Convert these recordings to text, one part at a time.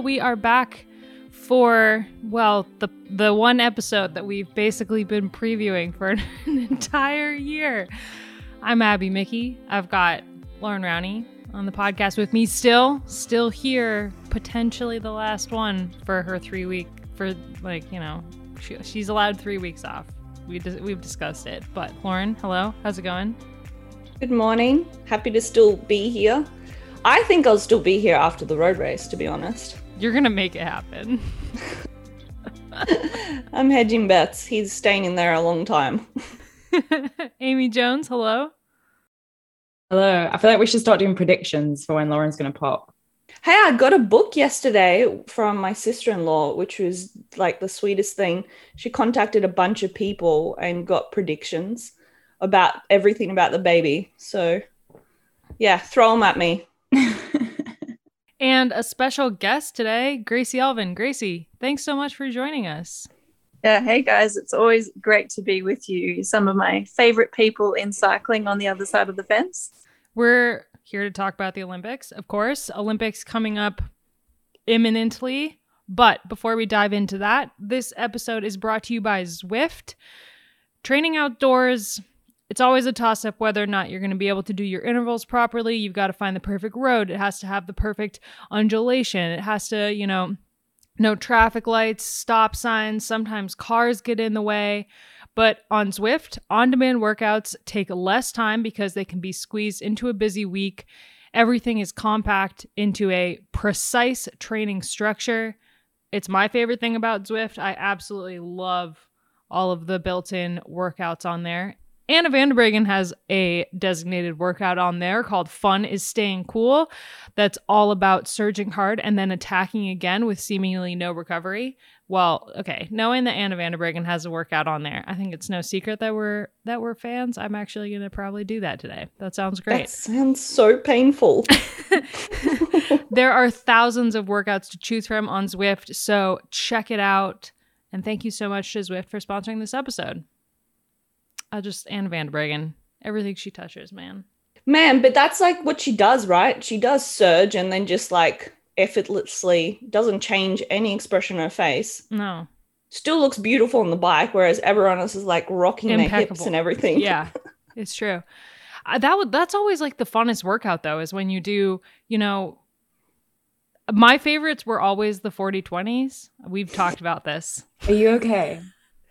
We are back for well, the the one episode that we've basically been previewing for an, entire year. I'm Abby Mickey. I've got Loren Rowney on the podcast with me still, still here, potentially the last one for her 3 week for like, you know, she, she's allowed 3 weeks off. We we've discussed it. But Loren, hello. How's it going? Good morning. Happy to still be here. I think I'll still be here after the road race, to be honest. You're going to make it happen. I'm hedging bets. He's staying in there a long time. Amy Jones, hello. Hello. I feel like we should start doing predictions for when Loren's going to pop. Hey, I got a book yesterday from my sister in law, which was like the sweetest thing. She contacted a bunch of people and got predictions about everything about the baby. So, yeah, throw them at me. And a special guest today, Gracie Elvin. Gracie, thanks so much for joining us. Yeah, hey guys, it's always great to be with you. Some of my favorite people in cycling on the other side of the fence. We're here to talk about the Olympics, of course. Olympics coming up imminently. But before we dive into that, this episode is brought to you by Zwift. Training outdoors it's always a toss up whether or not you're going to be able to do your intervals properly. You've got to find the perfect road. It has to have the perfect undulation. It has to, you know, no traffic lights, stop signs. Sometimes cars get in the way. But on Zwift, on demand workouts take less time because they can be squeezed into a busy week. Everything is compact into a precise training structure. It's my favorite thing about Zwift. I absolutely love all of the built in workouts on there. Anna van der Breggen has a designated workout on there called Fun is Staying Cool. That's all about surging hard and then attacking again with seemingly no recovery. Well, okay, knowing that Anna van der Breggen has a workout on there, I think it's no secret that we're that we're fans. I'm actually gonna probably do that today. That sounds great. That sounds so painful. there are thousands of workouts to choose from on Zwift, so check it out. And thank you so much to Zwift for sponsoring this episode. I just Anna Van Breggen. Everything she touches, man. Man, but that's like what she does, right? She does surge and then just like effortlessly doesn't change any expression on her face. No. Still looks beautiful on the bike, whereas everyone else is like rocking Impeccable. their hips and everything. Yeah, it's true. Uh, that w- that's always like the funnest workout though, is when you do, you know, my favorites were always the 40 20s. We've talked about this. Are you okay?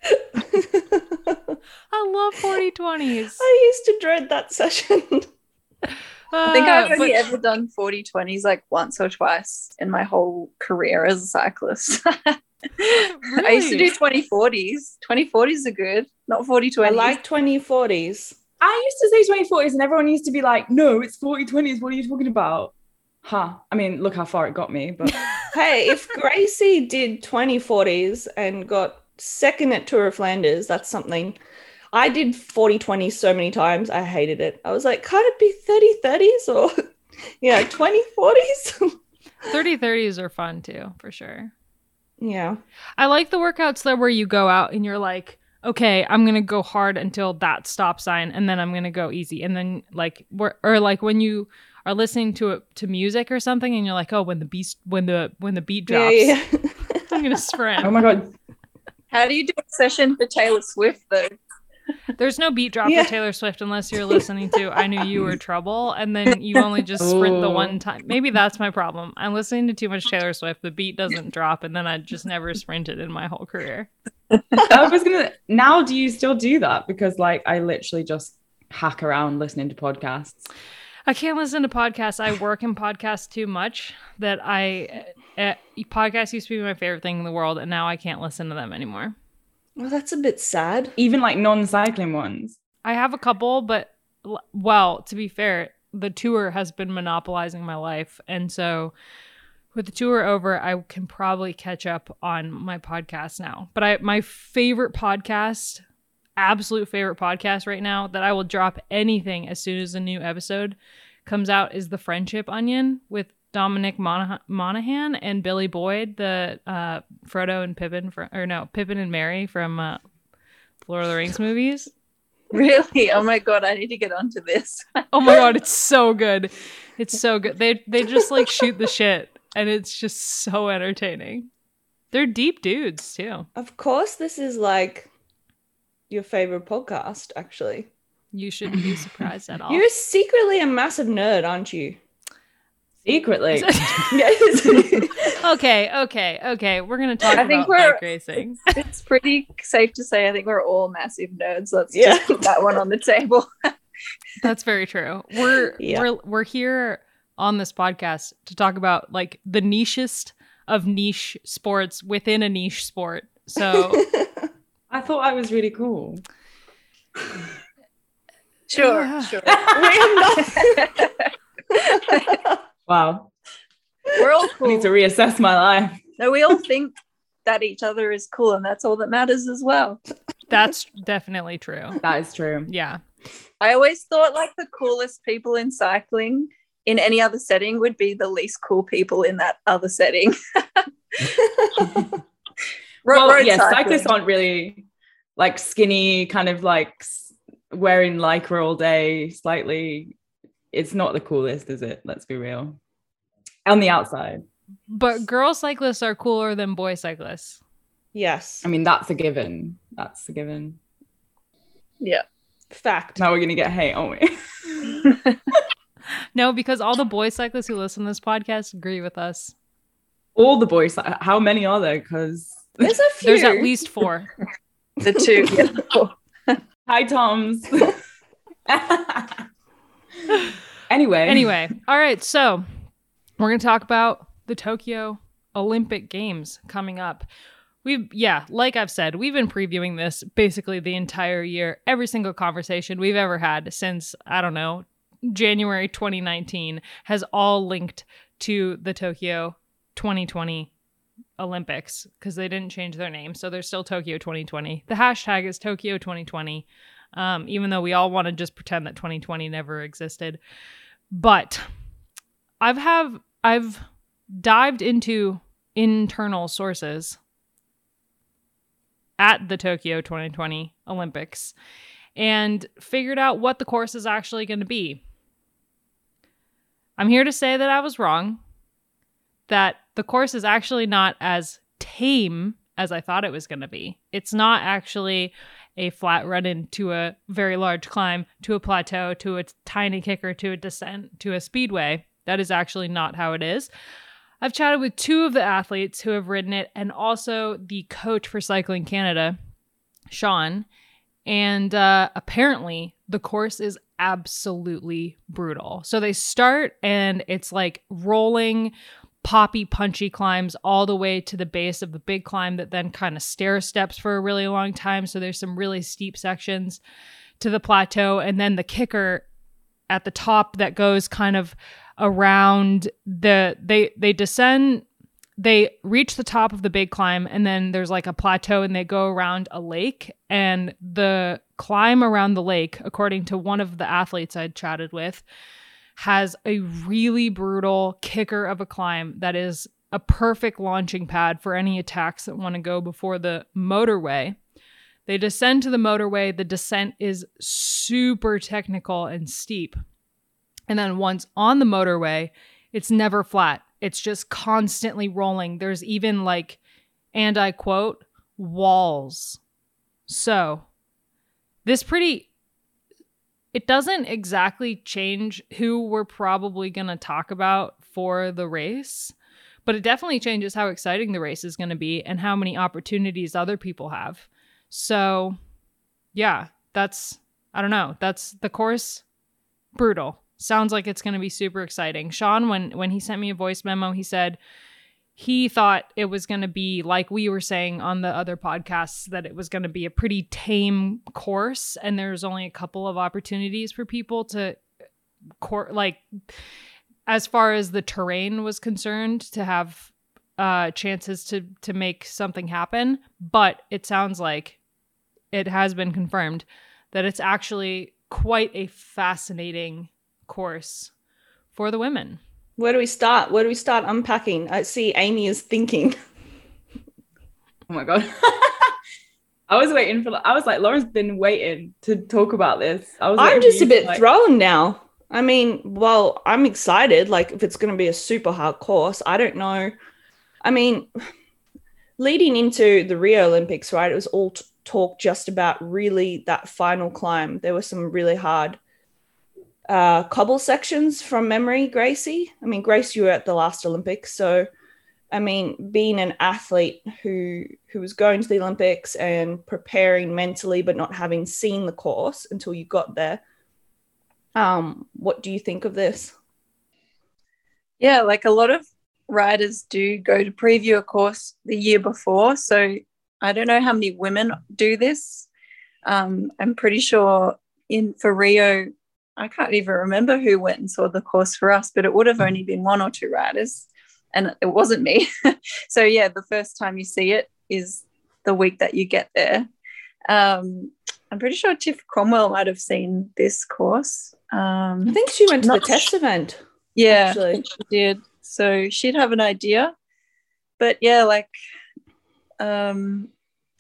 I love 4020s. I used to dread that session. Ah, I think I've only but... ever done 40 20s like once or twice in my whole career as a cyclist. really? I used to do 2040s. 2040s are good, not 40 20s. I like 2040s. I used to say 2040s, and everyone used to be like, no, it's 40 20s. What are you talking about? Huh. I mean, look how far it got me. But hey, if Gracie did 2040s and got second at Tour of Flanders, that's something. I did 40 20 so many times. I hated it. I was like, can't it be 30 30s or, yeah, 20 40s? 30 30s are fun too, for sure. Yeah. I like the workouts though where you go out and you're like, okay, I'm gonna go hard until that stop sign, and then I'm gonna go easy, and then like, or like when you are listening to it to music or something, and you're like, oh, when the beat when the when the beat drops, yeah, yeah. I'm gonna sprint. Oh my god! How do you do a session for Taylor Swift though? There's no beat drop yeah. for Taylor Swift unless you're listening to I Knew You Were Trouble and then you only just sprint the one time. Maybe that's my problem. I'm listening to too much Taylor Swift. The beat doesn't drop and then I just never sprinted in my whole career. I was going to now do you still do that because like I literally just hack around listening to podcasts. I can't listen to podcasts. I work in podcasts too much that I uh, podcasts used to be my favorite thing in the world and now I can't listen to them anymore. Well, that's a bit sad. Even like non-cycling ones. I have a couple, but well, to be fair, the tour has been monopolizing my life, and so with the tour over, I can probably catch up on my podcast now. But I my favorite podcast, absolute favorite podcast right now that I will drop anything as soon as a new episode comes out is the Friendship Onion with Dominic Monaghan and Billy Boyd, the uh, Frodo and Pippin, from, or no, Pippin and Merry from uh, Lord of the Rings movies. Really? Oh my god, I need to get onto this. oh my god, it's so good. It's so good. They they just like shoot the shit and it's just so entertaining. They're deep dudes too. Of course, this is like your favorite podcast, actually. You shouldn't be surprised at all. You're secretly a massive nerd, aren't you? Secretly. okay, okay, okay. We're gonna talk I about think we're- bike racing. It's pretty safe to say I think we're all massive nerds. Let's Yeah. just put that one on the table. That's very true. We're Yeah. we're we're here on this podcast to talk about like the nichest of niche sports within a niche sport. So I thought I was really cool. Sure, Yeah. sure. We're not. Wow. We're all I need to reassess my life. No, we all think that each other is cool, and that's all that matters as well. that's definitely true. That is true. Yeah. I always thought like the coolest people in cycling in any other setting would be the least cool people in that other setting. Ro- well, road yeah, cycling. cyclists aren't really like skinny, kind of like s- wearing lycra all day, slightly. It's not the coolest, is it? Let's be real. On the outside. But girl cyclists are cooler than boy cyclists. yes. I mean, that's a given. That's a given. Yeah. Fact. Now we're going to get hate, aren't we? No, because all the boy cyclists who listen to this podcast agree with us. All the boys, how many are there? Because There's a few. There's at least four. the two. Hi, Toms. Anyway. Anyway, all right. So we're going to talk about the Tokyo Olympic Games coming up. We've, yeah, like I've said, we've been previewing this basically the entire year. Every single conversation we've ever had since, I don't know, January 2019 has all linked to the Tokyo 2020 Olympics because they didn't change their name. So they're still Tokyo 2020. The hashtag is Tokyo 2020, um, even though we all want to just pretend that 2020 never existed. But I've have I've dived into internal sources at the Tokyo 2020 Olympics and figured out what the course is actually going to be. I'm here to say that I was wrong, that the course is actually not as tame as I thought it was going to be. It's not actually a flat run into a very large climb, to a plateau, to a tiny kicker, to a descent, to a speedway. That is actually not how it is. I've chatted with two of the athletes who have ridden it and also the coach for Cycling Canada, Sean. And uh, apparently, the course is absolutely brutal. So they start and it's like rolling, poppy, punchy climbs all the way to the base of the big climb that then kind of stair steps for a really long time. So there's some really steep sections to the plateau. And then the kicker at the top that goes kind of around the they they descend they reach the top of the big climb and then there's like a plateau and they go around a lake and the climb around the lake according to one of the athletes I'd chatted with has a really brutal kicker of a climb that is a perfect launching pad for any attacks that want to go before the motorway. They descend to the motorway. The descent is super technical and steep. And then once on the motorway, it's never flat. It's just constantly rolling. There's even like, and I quote, walls. So, this pretty, it doesn't exactly change who we're probably going to talk about for the race, but it definitely changes how exciting the race is going to be and how many opportunities other people have. So, yeah, that's, I don't know, that's the course brutal sounds like it's going to be super exciting sean when when he sent me a voice memo he said he thought it was going to be like we were saying on the other podcasts that it was going to be a pretty tame course and there's only a couple of opportunities for people to court like as far as the terrain was concerned to have uh chances to to make something happen but it sounds like it has been confirmed that it's actually quite a fascinating course for the women. Where do we start? Where do we start unpacking? I see Amy is thinking. Oh my god. I was waiting for I was like, Loren's been waiting to talk about this. I was I'm just a bit like- thrown now. I mean, well, I'm excited. Like, if it's going to be a super hard course, I don't know. I mean, leading into the Rio Olympics, right? It was all t- talk just about really that final climb. There were some really hard uh, cobble sections from memory, Gracie. I mean, Grace, you were at the last Olympics, so I mean, being an athlete who who was going to the Olympics and preparing mentally, but not having seen the course until you got there. Um, what do you think of this? Yeah, like a lot of riders do go to preview a course the year before. So I don't know how many women do this. Um, I'm pretty sure in for Rio, I can't even remember who went and saw the course for us, but it would have only been one or two riders and it wasn't me. so yeah, the first time you see it is the week that you get there. Um, I'm pretty sure Tiff Cromwell might have seen this course. Um, I think she went to the test event. Yeah, actually. she did. So she'd have an idea. But yeah, like um,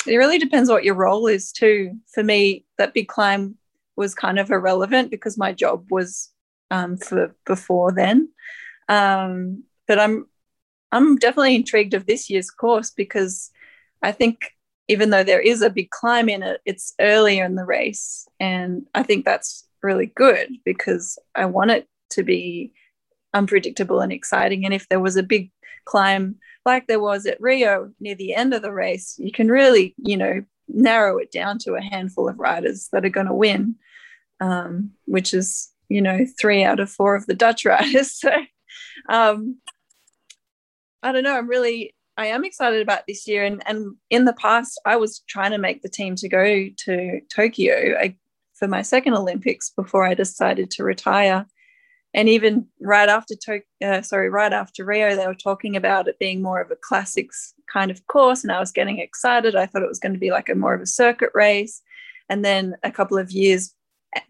it really depends what your role is too. For me, that big climb was kind of irrelevant because my job was um, for before then. Um, but I'm I'm definitely intrigued of this year's course because I think even though there is a big climb in it, it's earlier in the race. And I think that's really good because I want it to be unpredictable and exciting. And if there was a big climb like there was at Rio near the end of the race, you can really, you know, narrow it down to a handful of riders that are going to win, um, which is, you know, three out of four of the Dutch riders. So um, I don't know. I'm really, I am excited about this year. And, and in the past, I was trying to make the team to go to Tokyo I, for my second Olympics before I decided to retire. And even right after uh, sorry, right after Rio, they were talking about it being more of a classics kind of course. And I was getting excited. I thought it was going to be like a more of a circuit race. And then a couple of years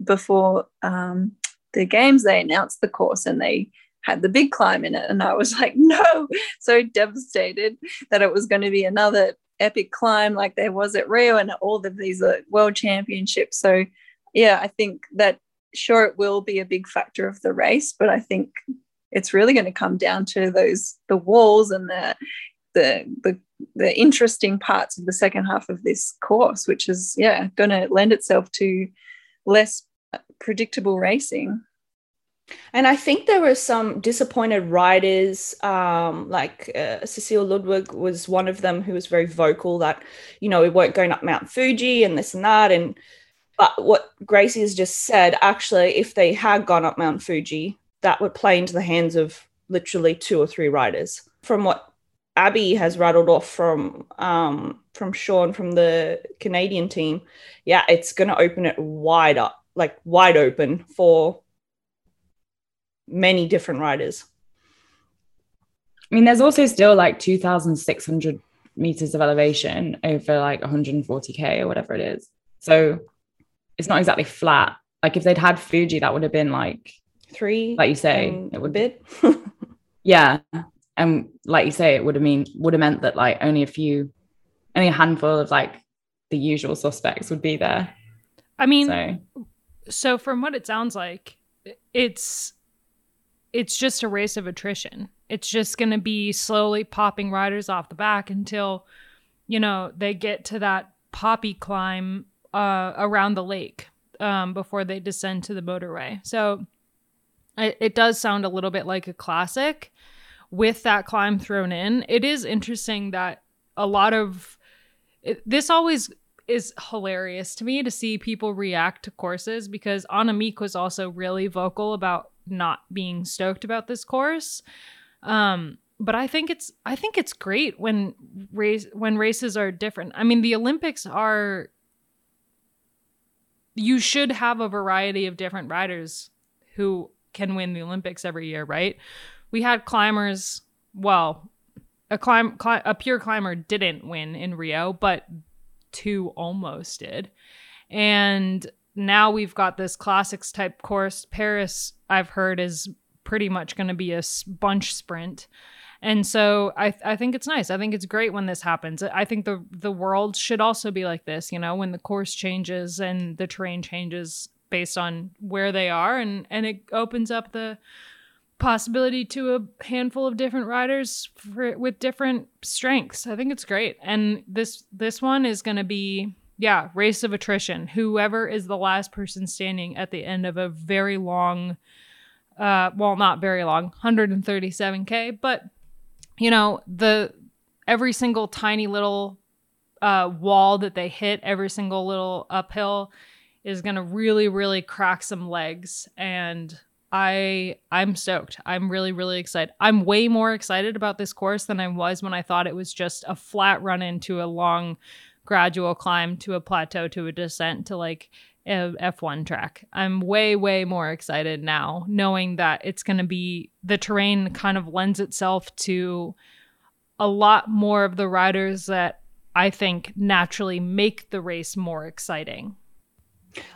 before um, the games, they announced the course and they had the big climb in it. And I was like, no, so devastated that it was going to be another epic climb like there was at Rio and all of these uh, world championships. So, yeah, I think that sure it will be a big factor of the race, but I think it's really going to come down to those the walls and the the the the interesting parts of the second half of this course, which is yeah going to lend itself to less predictable racing. And I think there were some disappointed riders, um, like uh, Cecile Ludwig was one of them who was very vocal that, you know, we weren't going up Mount Fuji and this and that. And but what Gracie has just said, actually, if they had gone up Mount Fuji, that would play into the hands of literally two or three riders. From what Abby has rattled off from um, from Sean from the Canadian team, yeah, it's going to open it wide up, like wide open for many different riders. I mean, there's also still like 2,600 meters of elevation over like 140k or whatever it is. So it's not exactly flat. Like if they'd had Fuji, that would have been like three, like you say, it would bit. yeah, and like you say, it would have mean would have meant that like only a few, only a handful of like the usual suspects would be there. I mean, so, so from what it sounds like, it's it's just a race of attrition. It's just going to be slowly popping riders off the back until, you know, they get to that poppy climb uh, around the lake um, before they descend to the motorway. So it, it does sound a little bit like a classic with that climb thrown in. It is interesting that a lot of it, this always is hilarious to me to see people react to courses because Annemiek was also really vocal about not being stoked about this course. Um, but I think it's I think it's great when race when races are different. I mean, the Olympics are you should have a variety of different riders who can win the Olympics every year, right? We had climbers, well, a climb a pure climber didn't win in Rio, but two almost did. And now we've got this classics type course. Paris, I've heard, is pretty much going to be a bunch sprint. And so I, I think it's nice. I think it's great when this happens. I think the the world should also be like this, you know, when the course changes and the terrain changes, based on where they are and and it opens up the possibility to a handful of different riders for, with different strengths. I think it's great. And this this one is going to be yeah, race of attrition. Whoever is the last person standing at the end of a very long uh well not very long 137k but you know the every single tiny little uh wall that they hit every single little uphill is going to really really crack some legs and I I'm stoked. I'm really really excited. I'm way more excited about this course than I was when I thought it was just a flat run into a long gradual climb to a plateau to a descent to like F1 track. I'm way way more excited now knowing that it's going to be the terrain kind of lends itself to a lot more of the riders that I think naturally make the race more exciting.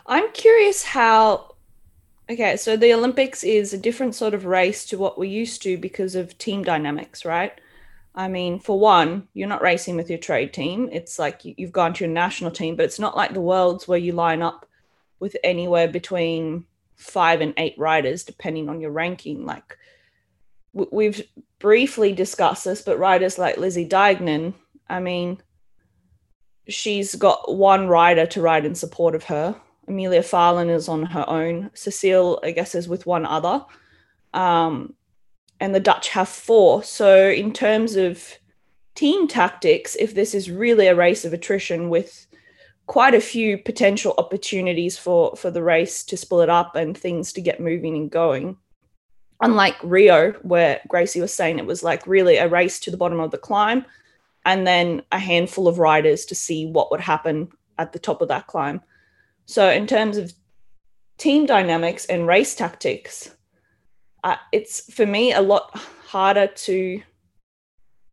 I'm curious how Okay, so the Olympics is a different sort of race to what we're used to because of team dynamics, right? I mean, for one, you're not racing with your trade team. It's like you've gone to your national team, but it's not like the worlds where you line up with anywhere between five and eight riders, depending on your ranking. Like we've briefly discussed this, but riders like Lizzie Deignan, I mean, she's got one rider to ride in support of her Amelia Farland is on her own. Cecile, I guess, is with one other. Um, and the Dutch have four. So, in terms of team tactics, if this is really a race of attrition with quite a few potential opportunities for, for the race to split up and things to get moving and going, unlike Rio, where Gracie was saying it was like really a race to the bottom of the climb and then a handful of riders to see what would happen at the top of that climb. So, in terms of team dynamics and race tactics, uh, it's for me a lot harder to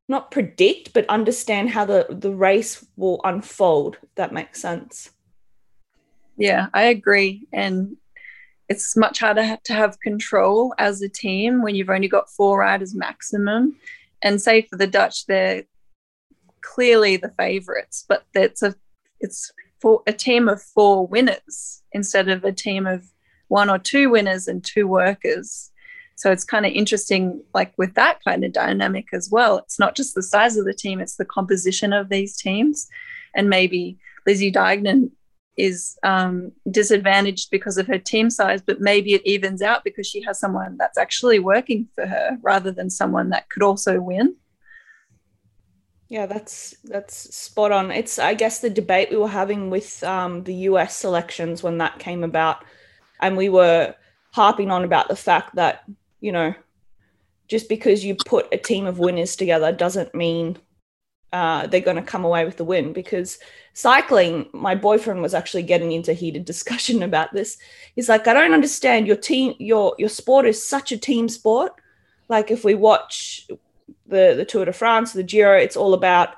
not predict, but understand how the, the race will unfold, if that makes sense. Yeah, I agree. And it's much harder to have control as a team when you've only got four riders maximum. And say for the Dutch, they're clearly the favourites, but it's a it's for a team of four winners instead of a team of one or two winners and two workers. So it's kind of interesting, like with that kind of dynamic as well. It's not just the size of the team, it's the composition of these teams. And maybe Lizzie Deignan is um, disadvantaged because of her team size, but maybe it evens out because she has someone that's actually working for her rather than someone that could also win. Yeah, that's that's spot on. It's I guess the debate we were having with um, the US elections when that came about, and we were harping on about the fact that you know, just because you put a team of winners together doesn't mean uh, they're going to come away with the win. Because cycling, my boyfriend was actually getting into heated discussion about this. He's like, I don't understand your team, your your sport is such a team sport. Like if we watch the the Tour de France, the Giro. It's all about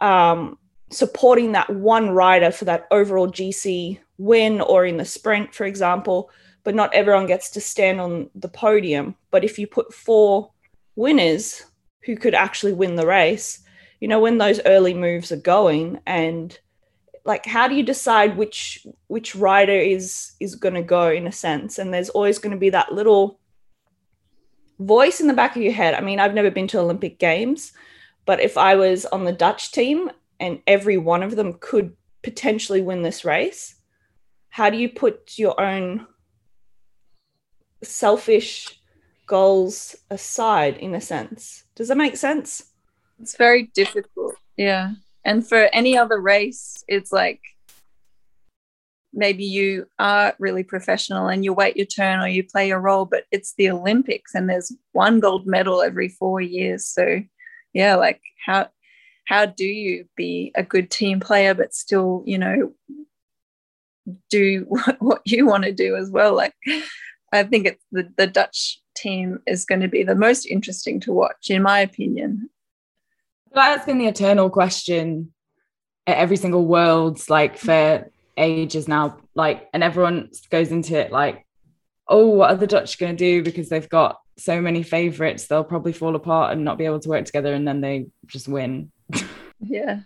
um, supporting that one rider for that overall GC win, or in the sprint, for example. But not everyone gets to stand on the podium. But if you put four winners who could actually win the race, you know when those early moves are going and like how do you decide which which rider is is going to go in a sense and there's always going to be that little voice in the back of your head. I mean, I've never been to Olympic Games, but if I was on the Dutch team and every one of them could potentially win this race, how do you put your own selfish goals aside in a sense? Does that make sense? It's very difficult. Yeah. And for any other race, it's like maybe you are really professional and you wait your turn or you play a role, but it's the Olympics and there's one gold medal every four years. So yeah, like how how do you be a good team player but still, you know, do what you want to do as well? Like I think it's the, the Dutch team is going to be the most interesting to watch, in my opinion. That's been the eternal question at every single world's like for ages now like and everyone goes into it like oh what are the dutch going to do? Because they've got so many favorites they'll probably fall apart and not be able to work together and then they just win. Yeah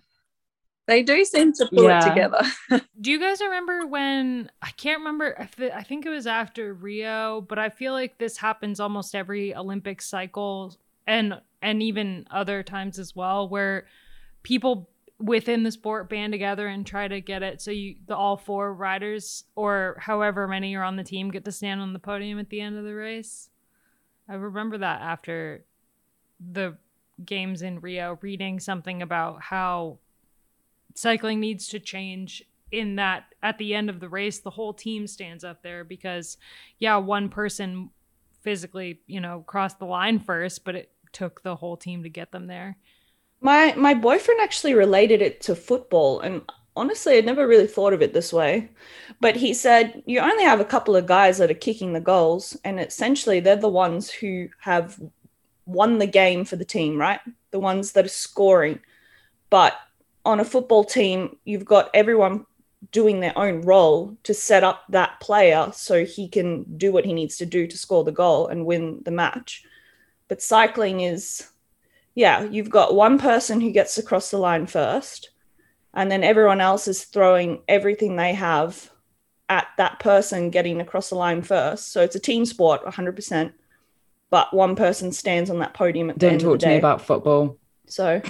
They do seem to pull yeah. it together. do you guys remember when I can't remember? I think it was after Rio, but I feel like this happens almost every Olympic cycle, and and even other times as well, where people within the sport band together and try to get it so you the all four riders or however many are on the team get to stand on the podium at the end of the race. I remember that after the games in Rio reading something about how cycling needs to change in that at the end of the race the whole team stands up there because yeah one person physically you know crossed the line first but it took the whole team to get them there my my boyfriend actually related it to football and honestly I'd never really thought of it this way. But he said you only have a couple of guys that are kicking the goals and essentially they're the ones who have won the game for the team, right? The ones that are scoring. But on a football team, you've got everyone doing their own role to set up that player so he can do what he needs to do to score the goal and win the match. But cycling is yeah, you've got one person who gets across the line first, and then everyone else is throwing everything they have at that person getting across the line first. So it's a team sport, 100%. But one person stands on that podium at the end. of the day. Don't talk to me about football. So.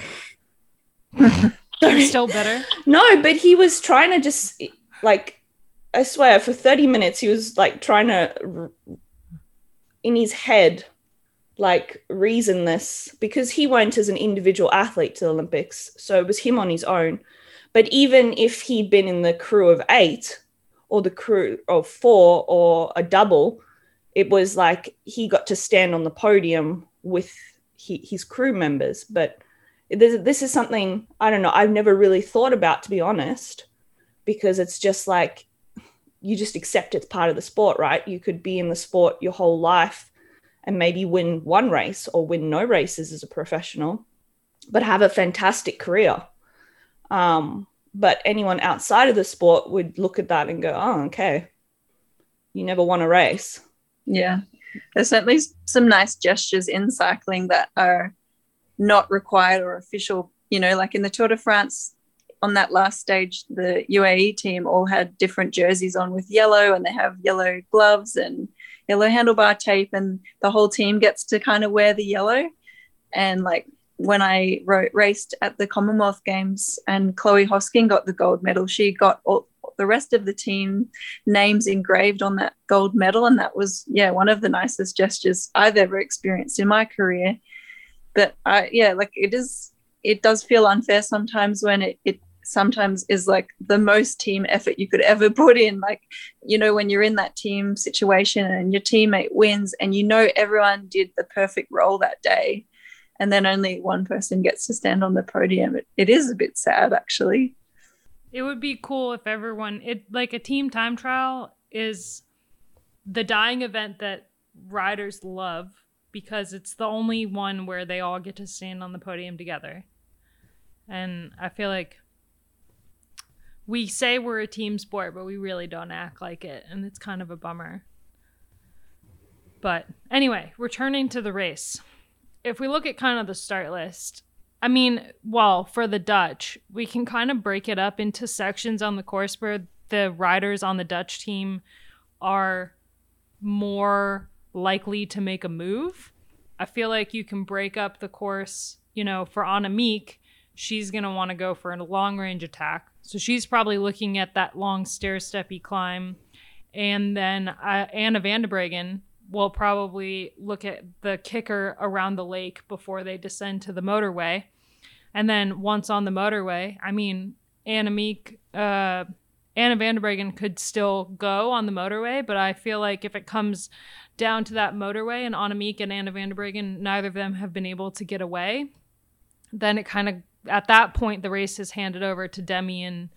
still better. No, but he was trying to just like I swear for 30 minutes he was like trying to in his head like reason this because he went as an individual athlete to the Olympics. So it was him on his own. But even if he'd been in the crew of eight or the crew of four or a double, it was like he got to stand on the podium with he, his crew members. But this, this is something I don't know, I've never really thought about, to be honest, because it's just like you just accept it's part of the sport, right? You could be in the sport your whole life and maybe win one race or win no races as a professional, but have a fantastic career. Um, but anyone outside of the sport would look at that and go, oh, okay, you never won a race. Yeah. There's certainly some nice gestures in cycling that are not required or official. You know, like in the Tour de France, on that last stage, the UAE team all had different jerseys on with yellow, and they have yellow gloves and yellow handlebar tape and the whole team gets to kind of wear the yellow and like when I wrote, raced at the Commonwealth Games and Chloe Hosking got the gold medal, she got all, the rest of the team names engraved on that gold medal. And that was, yeah, one of the nicest gestures I've ever experienced in my career. But I, yeah, like it is, it does feel unfair sometimes when it, it sometimes is like the most team effort you could ever put in. Like, you know, when you're in that team situation and your teammate wins and you know everyone did the perfect role that day, and then only one person gets to stand on the podium, it, it is a bit sad actually. It would be cool if everyone, it like a team time trial is the dying event that riders love because it's the only one where they all get to stand on the podium together. And I feel like we say we're a team sport, but we really don't act like it, and it's kind of a bummer. But anyway, returning to the race. If we look at kind of the start list, I mean, well, for the Dutch, we can kind of break it up into sections on the course where the riders on the Dutch team are more likely to make a move. I feel like you can break up the course, you know, for Annemiek, she's going to want to go for a long range attack. So she's probably looking at that long stair steppy climb. And then uh, Anna van der Breggen will probably look at the kicker around the lake before they descend to the motorway. And then once on the motorway, I mean, Annemiek, uh, Anna van der Breggen could still go on the motorway, but I feel like if it comes down to that motorway and Annemiek and Anna van der Breggen, neither of them have been able to get away, then it kind of at that point, the race is handed over to Demi and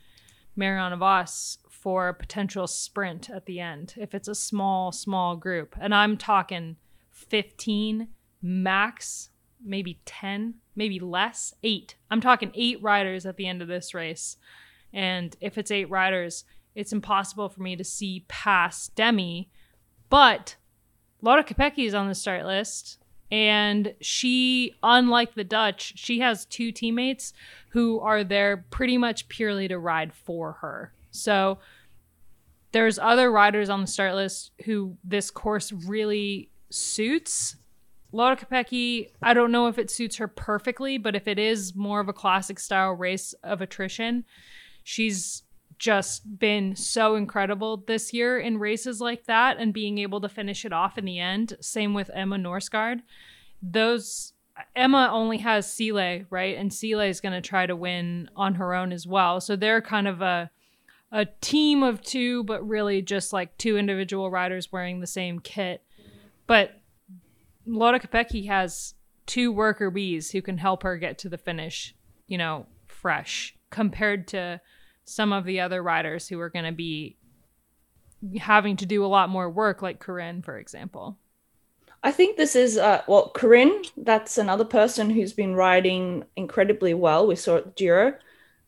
Marianne Vos for a potential sprint at the end if it's a small, small group. And I'm talking 15 max, maybe 10, maybe less, eight. I'm talking eight riders at the end of this race. And if it's eight riders, it's impossible for me to see past Demi. But Lotte Kopecky is on the start list And she, unlike the Dutch, she has two teammates who are there pretty much purely to ride for her. So there's other riders on the start list who this course really suits. Lotte Kopecky, I don't know if it suits her perfectly, but if it is more of a classic style race of attrition, she's just been so incredible this year in races like that and being able to finish it off in the end. Same with Emma Norsgaard. Those Emma only has Sile, right? And Sile is going to try to win on her own as well. So they're kind of a a team of two, but really just like two individual riders wearing the same kit. But Lotte Kopecky has two worker bees who can help her get to the finish, you know, fresh compared to some of the other riders who are going to be having to do a lot more work, like Corinne, for example. I think this is uh, well, Corinne. That's another person who's been riding incredibly well. We saw at the Giro,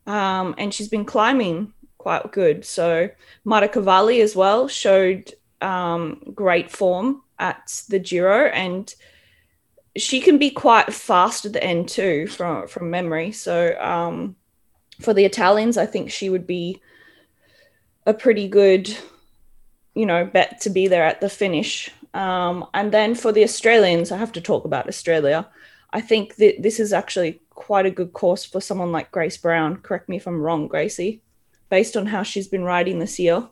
um, and she's been climbing quite good. So Marta Cavalli as well showed um, great form at the Giro, and she can be quite fast at the end too, from from memory. So um, for the Italians, I think she would be a pretty good, you know, bet to be there at the finish. Um, and then for the Australians, I have to talk about Australia. I think that this is actually quite a good course for someone like Grace Brown. Correct me if I'm wrong, Gracie, based on how she's been riding this year.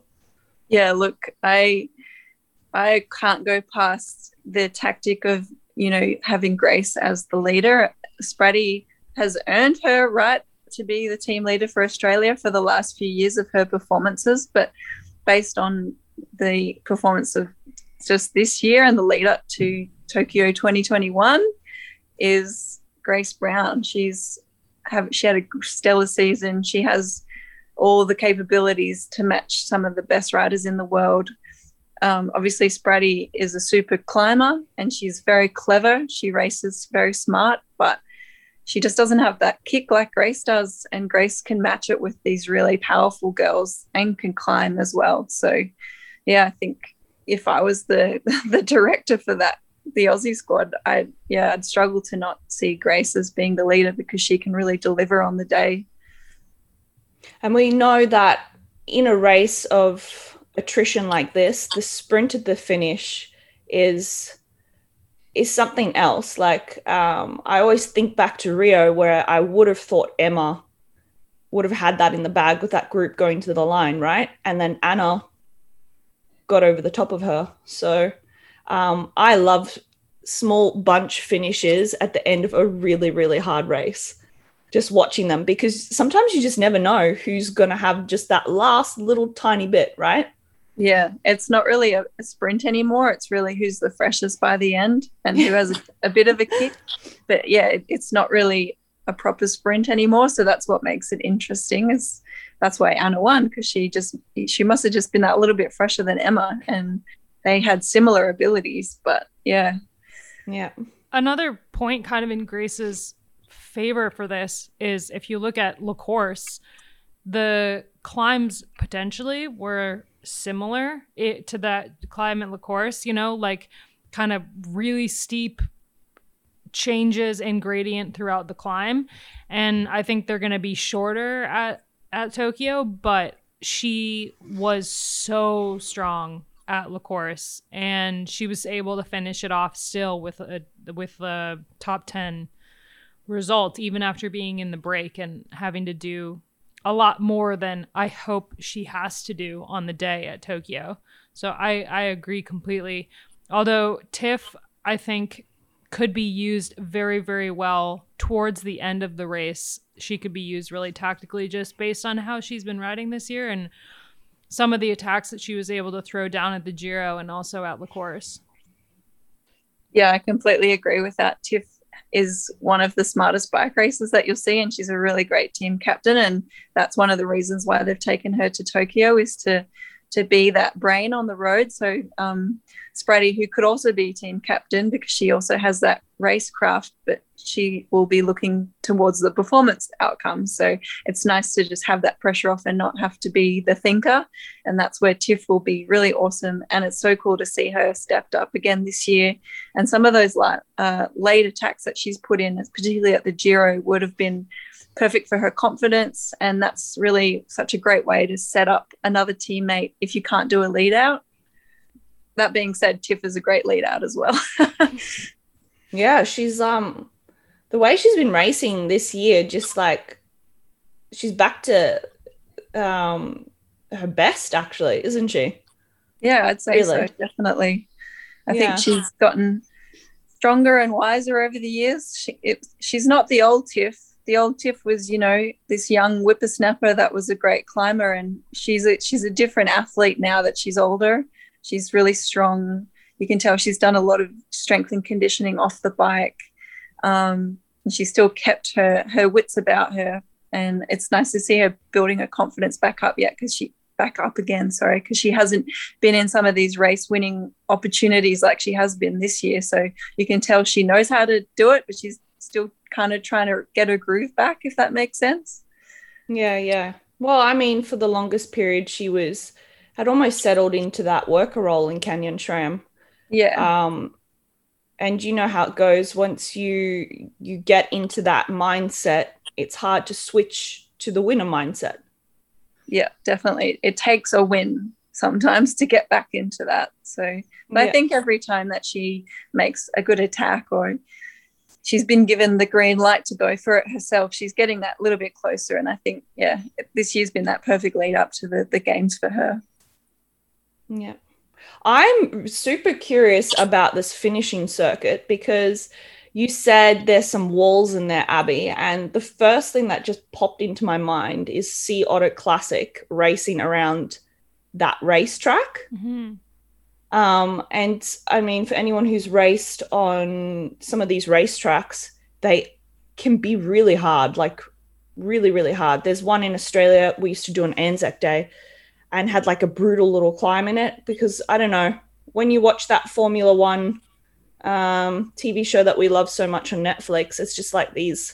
Yeah, look, I I can't go past the tactic of you know having Grace as the leader. Spratty has earned her right to be the team leader for Australia for the last few years of her performances, but based on the performance of just this year and the lead up to Tokyo 2021 is Grace Brown. She's have she had a stellar season. She has all the capabilities to match some of the best riders in the world. Um, obviously, Spratty is a super climber and she's very clever. She races very smart, but she just doesn't have that kick like Grace does. And Grace can match it with these really powerful girls and can climb as well. So, yeah, I think if I was the the director for that the Aussie squad, I yeah, I'd struggle to not see Grace as being the leader because she can really deliver on the day. And we know that in a race of attrition like this, the sprint at the finish is is something else. Like um, I always think back to Rio, where I would have thought Emma would have had that in the bag with that group going to the line, right? And then Anna got over the top of her. So um, I love small bunch finishes at the end of a really, really hard race. Just watching them because sometimes you just never know who's going to have just that last little tiny bit, right? Yeah, it's not really a, a, sprint anymore. It's really who's the freshest by the end and who has a, a bit of a kick. But yeah, it, it's not really a proper sprint anymore. So that's what makes it interesting. Is that's why Anna won because she just she must have just been that little bit fresher than Emma, and they had similar abilities. But yeah, yeah. Another point, kind of in Grace's favor for this, is if you look at La Course, the climbs potentially were similar it, to that climb at La Course, you know, like kind of really steep changes in gradient throughout the climb. And I think they're going to be shorter at, at Tokyo, but she was so strong at La Course and she was able to finish it off still with a with a top 10 result even after being in the break and having to do a lot more than I hope she has to do on the day at Tokyo. So I, I agree completely. Although Tiff, I think, could be used very, very well towards the end of the race. She could be used really tactically just based on how she's been riding this year and some of the attacks that she was able to throw down at the Giro and also at La Course. Yeah, I completely agree with that. Tiff is one of the smartest bike races that you'll see, and she's a really great team captain. And that's one of the reasons why they've taken her to Tokyo is to to be that brain on the road. So um, Spratty, who could also be team captain because she also has that racecraft, but she will be looking towards the performance outcomes. So it's nice to just have that pressure off and not have to be the thinker. And that's where Tiff will be really awesome. And it's so cool to see her stepped up again this year. And some of those uh, late attacks that she's put in, particularly at the Giro, would have been perfect for her confidence. And that's really such a great way to set up another teammate if you can't do a lead out. That being said, Tiff is a great lead out as well. yeah, she's um the way she's been racing this year, just like she's back to um her best actually, isn't she? Yeah, I'd say really? so, definitely. I yeah. think she's gotten stronger and wiser over the years. She, it, she's not the old Tiff the old Tiff was, you know, this young whippersnapper that was a great climber, and she's a, she's a different athlete now that she's older. She's really strong. You can tell she's done a lot of strength and conditioning off the bike, um, and she still kept her her wits about her. And it's nice to see her building her confidence back up yet because she back up again. Sorry, because she hasn't been in some of these race winning opportunities like she has been this year. So you can tell she knows how to do it, but she's still kind of trying to get her groove back, if that makes sense. Yeah, yeah. Well, I mean, for the longest period, she was had almost settled into that worker role in Canyon SRAM. Yeah. Um, and you know how it goes once you you get into that mindset, it's hard to switch to the winner mindset. Yeah, definitely. It takes a win sometimes to get back into that. So, but yeah. I think every time that she makes a good attack or she's been given the green light to go for it herself. She's getting that little bit closer. And I think, yeah, this year's been that perfect lead up to the, the games for her. Yeah. I'm super curious about this finishing circuit because you said there's some walls in there, Abby. And the first thing that just popped into my mind is Sea Otter Classic racing around that racetrack. Mm-hmm. Um, and I mean, for anyone who's raced on some of these racetracks, they can be really hard, like really, really hard. There's one in Australia we used to do on Anzac Day and had like a brutal little climb in it because I don't know, when you watch that Formula One um, TV show that we love so much on Netflix, it's just like these,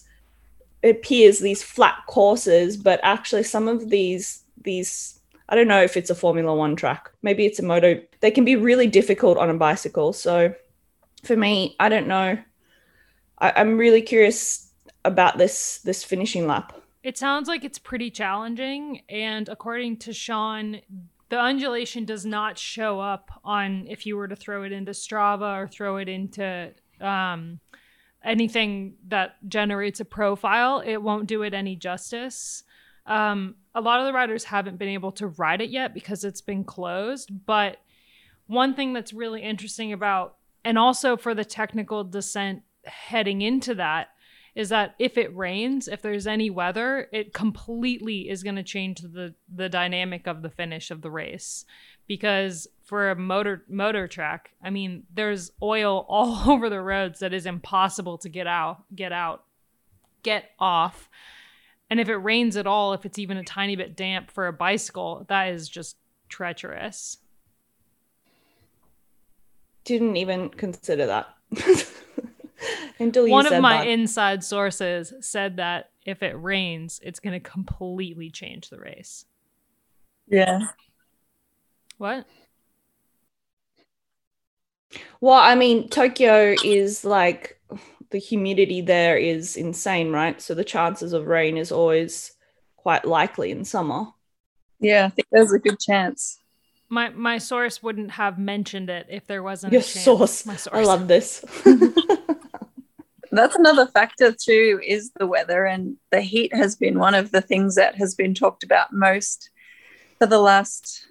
it appears these flat courses, but actually some of these, these I don't know if it's a Formula One track. Maybe it's a moto. They can be really difficult on a bicycle. So for me, I don't know. I, I'm really curious about this this finishing lap. It sounds like it's pretty challenging, and according to Sean, the undulation does not show up on if you were to throw it into Strava or throw it into um, anything that generates a profile. It won't do it any justice. Um, a lot of the riders haven't been able to ride it yet because it's been closed. But one thing that's really interesting about, and also for the technical descent heading into that, is that if it rains, if there's any weather, it completely is going to change the the dynamic of the finish of the race. Because for a motor motor track, I mean, there's oil all over the roads that is impossible to get out, get out, get off. And if it rains at all, if it's even a tiny bit damp for a bicycle, that is just treacherous. Didn't even consider that. Until One of my that. inside sources said that if it rains, it's going to completely change the race. Yeah. What? Well, I mean, Tokyo is like the humidity there is insane, right? So the chances of rain is always quite likely in summer. Yeah, I think there's a good chance. My my source wouldn't have mentioned it if there wasn't your source. My source. I love this. That's another factor too is the weather and the heat has been one of the things that has been talked about most for the last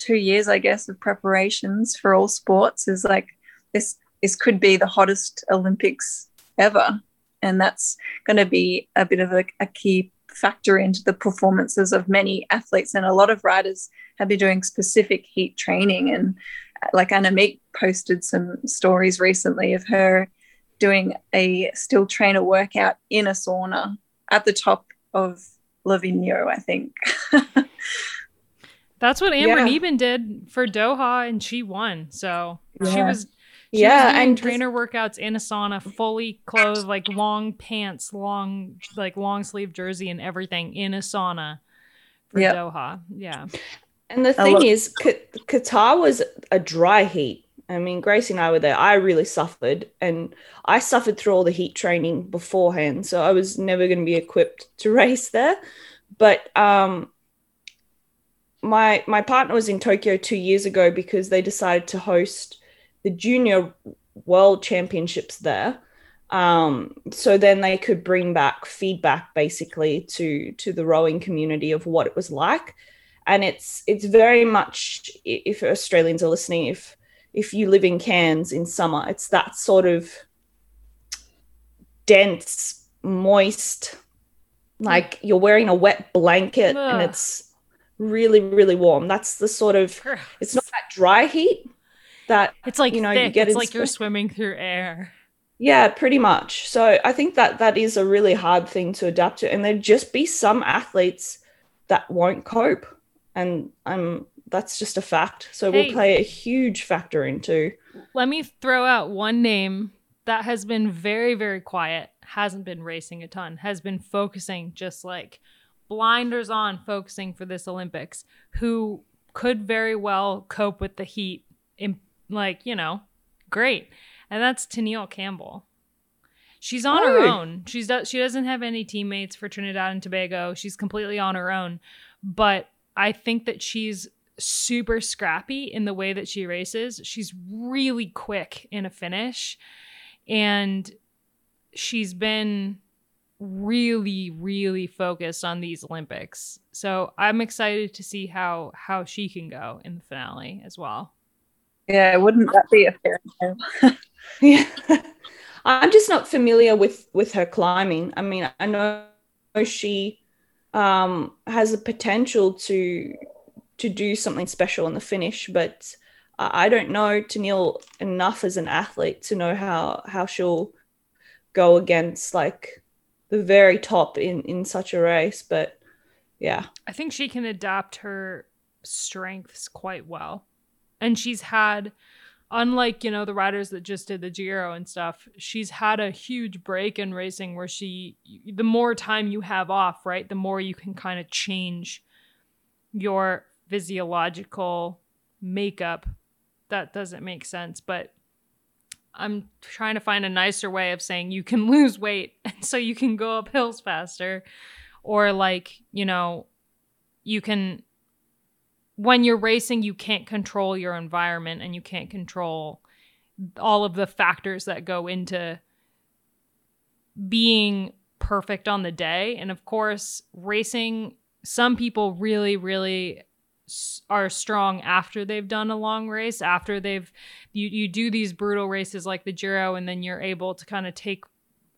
2 years I guess of preparations for all sports is like this this could be the hottest Olympics ever. And that's going to be a bit of a, a key factor into the performances of many athletes. And a lot of riders have been doing specific heat training. And uh, like Annemiek posted some stories recently of her doing a still trainer workout in a sauna at the top of Livigno, I think. That's what Amber yeah. Neben did for Doha, and she won. So yeah. she was. She yeah, was and trainer this- workouts in a sauna, fully clothed, like long pants, long like long sleeve jersey, and everything in a sauna for yep. Doha. Yeah. And the thing is, Qatar was a dry heat. I mean, Gracie and I were there. I really suffered, and I suffered through all the heat training beforehand, so I was never going to be equipped to race there. But um, my my partner was in Tokyo two years ago because they decided to host the junior world championships there. Um, so then they could bring back feedback basically to to the rowing community of what it was like and it's it's very much if Australians are listening, if if you live in Cairns in summer, it's that sort of dense, moist, like you're wearing a wet blanket Ugh. and it's really, really warm. That's the sort of it's not that dry heat that it's like you know thick. you get it's like you're swimming through air. Yeah, pretty much. So I think that that is a really hard thing to adapt to, and there'd just be some athletes that won't cope and I'm that's just a fact. So hey, will play a huge factor into. Let me throw out one name that has been very very quiet, hasn't been racing a ton, has been focusing just like blinders on focusing for this Olympics who could very well cope with the heat in like, you know, great. And that's Teniel Campbell. She's on her own. She's she doesn't have any teammates for Trinidad and Tobago. She's completely on her own. But I think that she's super scrappy in the way that she races. She's really quick in a finish. And she's been really really focused on these olympics so i'm excited to see how how she can go in the finale as well yeah wouldn't that be a fair yeah. I'm just not familiar with with her climbing. I mean i know she um, has the potential to to do something special in the finish, but I don't know Teniel enough as an athlete to know how how she'll go against like the very top in in such a race. But yeah, I think she can adapt her strengths quite well, and she's had unlike you know the riders that just did the Giro and stuff, she's had a huge break in racing where she the more time you have off, right, the more you can kind of change your physiological makeup. That doesn't make sense, but I'm trying to find a nicer way of saying you can lose weight and so you can go up hills faster or like, you know, you can when you're racing, you can't control your environment and you can't control all of the factors that go into being perfect on the day. And of course, racing, some people really, really are strong after they've done a long race after they've you, you do these brutal races like the giro and then you're able to kind of take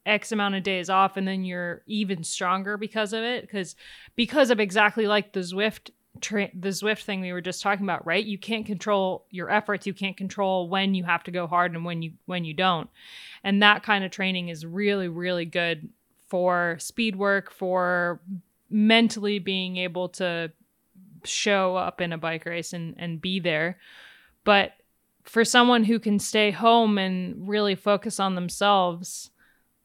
x amount of days off and then you're even stronger because of it because because of exactly like the zwift tra- the Zwift thing we were just talking about, right? You can't control your efforts. You can't control when you have to go hard and when you when you don't. And that kind of training is really really good for speed work, for mentally being able to show up in a bike race and and be there. But for someone who can stay home and really focus on themselves,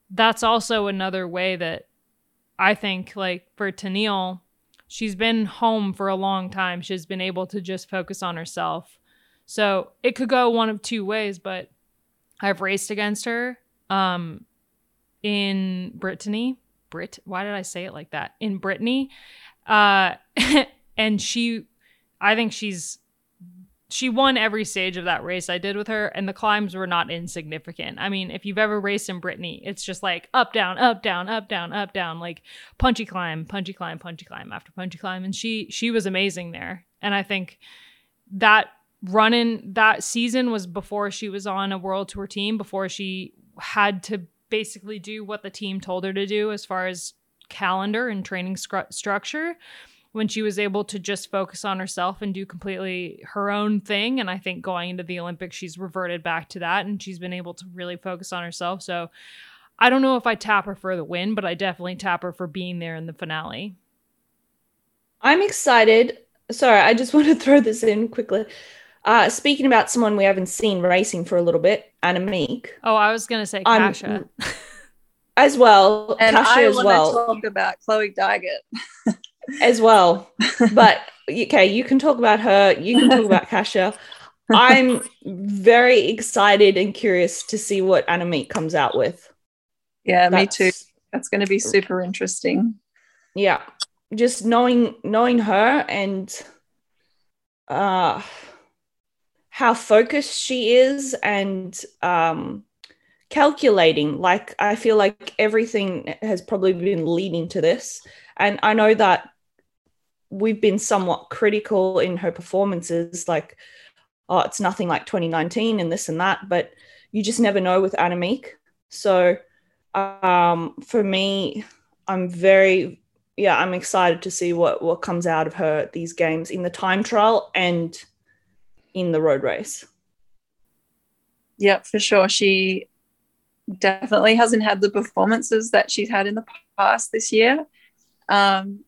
that's also another way that I think like for Teniel she's been home for a long time. She's been able to just focus on herself. So it could go one of two ways, but I've raced against her um, in Brittany. Brit, why did I say it like that? In Brittany. Uh, and she, I think she's she won every stage of that race I did with her, and the climbs were not insignificant. I mean, if you've ever raced in Brittany, it's just like up, down, up, down, up, down, up, down, like punchy climb, punchy climb, punchy climb after punchy climb. And she she was amazing there. And I think that running that season was before she was on a world tour team, before she had to basically do what the team told her to do as far as calendar and training stru- structure when she was able to just focus on herself and do completely her own thing. And I think going into the Olympics, she's reverted back to that and she's been able to really focus on herself. So I don't know if I tap her for the win, but I definitely tap her for being there in the finale. I'm excited sorry, I just want to throw this in quickly. Uh, speaking about someone we haven't seen racing for a little bit, Annemiek. Oh, I was gonna say Kasia. as well, and Kasia I as want well, to talk about Chloe Dygert. as well. But okay, you can talk about her. You can talk about Kasia. I'm very excited and curious to see what Annemiek comes out with. Yeah, me too. That's going to be super interesting. yeah just knowing knowing her and uh how focused she is and um calculating like i feel like everything has probably been leading to this and i know that we've been somewhat critical in her performances like oh it's nothing like 2019 and this and that but you just never know with Annemiek so um for me i'm very yeah, I'm excited to see what what comes out of her these games in the time trial and in the road race. Yeah, for sure. She definitely hasn't had the performances that she's had in the past this year. Um,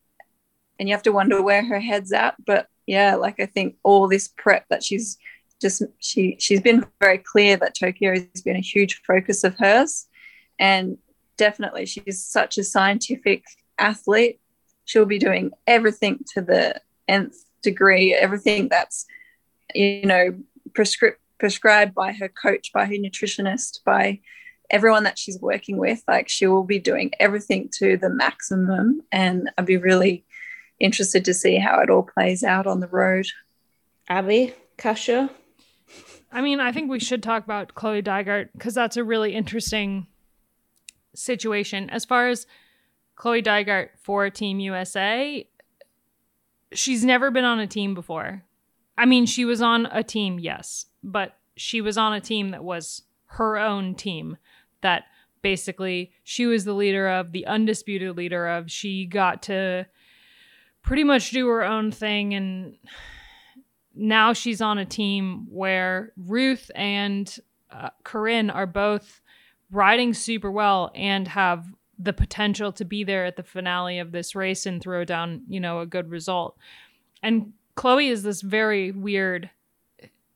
and you have to wonder where her head's at. But yeah, like I think all this prep that she's just she she's been very clear that Tokyo has been a huge focus of hers. And definitely she's such a scientific athlete. She'll be doing everything to the nth degree, everything that's you know prescribed prescribed by her coach, by her nutritionist, by everyone that she's working with. Like she will be doing everything to the maximum. And I'd be really interested to see how it all plays out on the road. Abby, Kasia, I mean, I think we should talk about Chloe Dygert because that's a really interesting situation. As far as Chloe Dygert for Team USA, she's never been on a team before. I mean, she was on a team, yes, but she was on a team that was her own team that basically she was the leader of, the undisputed leader of. She got to pretty much do her own thing and now she's on a team where Ruth and uh, Corinne are both riding super well and have the potential to be there at the finale of this race and throw down, you know, a good result. And Chloe is this very weird,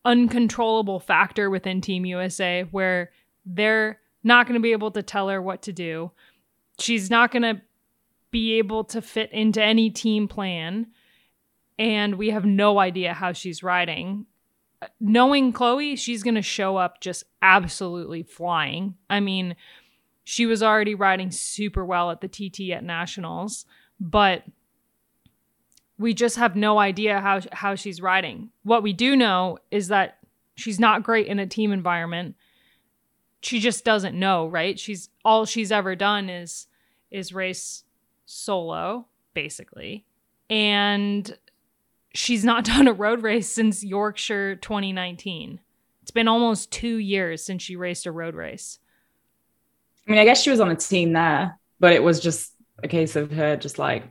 uncontrollable factor within Team USA where they're not going to be able to tell her what to do. She's not going to be able to fit into any team plan and we have no idea how she's riding. Knowing Chloe, she's going to show up just absolutely flying. I mean, she was already riding super well at the TT at Nationals, but we just have no idea how how she's riding. What we do know is that she's not great in a team environment. She just doesn't know, right? She's all she's ever done is is race solo basically. And she's not done a road race since Yorkshire 2019. It's been almost 2 years since she raced a road race. I mean, I guess she was on a team there, but it was just a case of her just like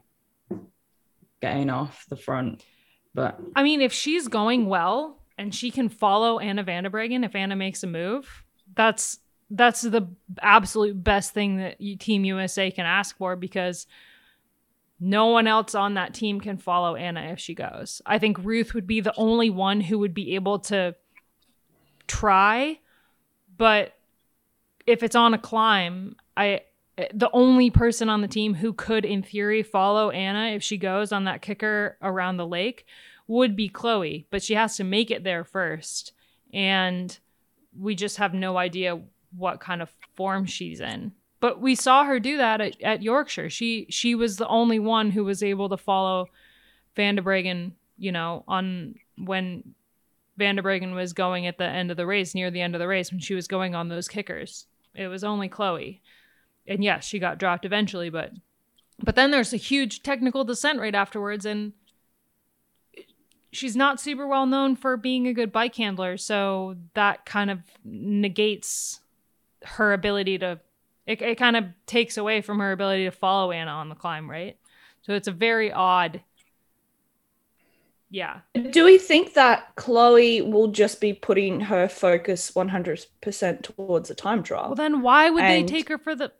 getting off the front. But I mean, if she's going well and she can follow Anna Van der Breggen if Anna makes a move, that's that's the absolute best thing that Team USA can ask for because no one else on that team can follow Anna if she goes. I think Ruth would be the only one who would be able to try, but if it's on a climb, I the only person on the team who could in theory follow Anna if she goes on that kicker around the lake would be Chloe, but she has to make it there first. And we just have no idea what kind of form she's in. But we saw her do that at, at Yorkshire. She she was the only one who was able to follow Van der Breggen, you know, on when Van der Breggen was going at the end of the race, near the end of the race, when she was going on those kickers. It was only Chloe. And yes, she got dropped eventually, but but then there's a huge technical descent right afterwards and she's not super well known for being a good bike handler, so that kind of negates her ability to it, it kind of takes away from her ability to follow Anna on the climb, right? So it's a very odd yeah. Do we think that Chloe will just be putting her focus 100% towards a time trial? Well, then why would And- they take her for the?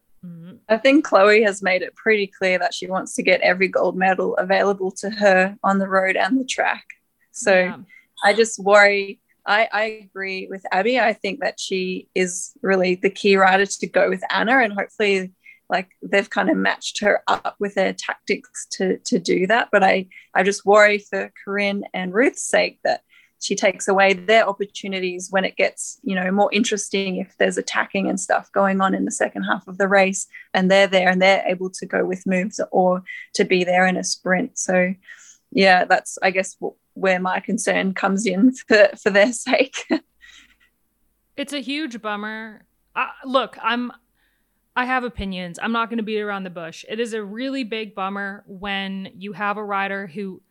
I think Chloe has made it pretty clear that she wants to get every gold medal available to her on the road and the track. So yeah. I just worry. I, I agree with Abby. I think that she is really the key rider to go with Anna, and hopefully, like they've kind of matched her up with their tactics to to do that. But I I just worry for Corinne and Ruth's sake that she takes away their opportunities when it gets you know more interesting if there's attacking and stuff going on in the second half of the race and they're there and they're able to go with moves or to be there in a sprint so yeah that's i guess where my concern comes in for for their sake it's a huge bummer uh, look i'm I have opinions. I'm not going to beat around the bush. It is a really big bummer when you have a rider who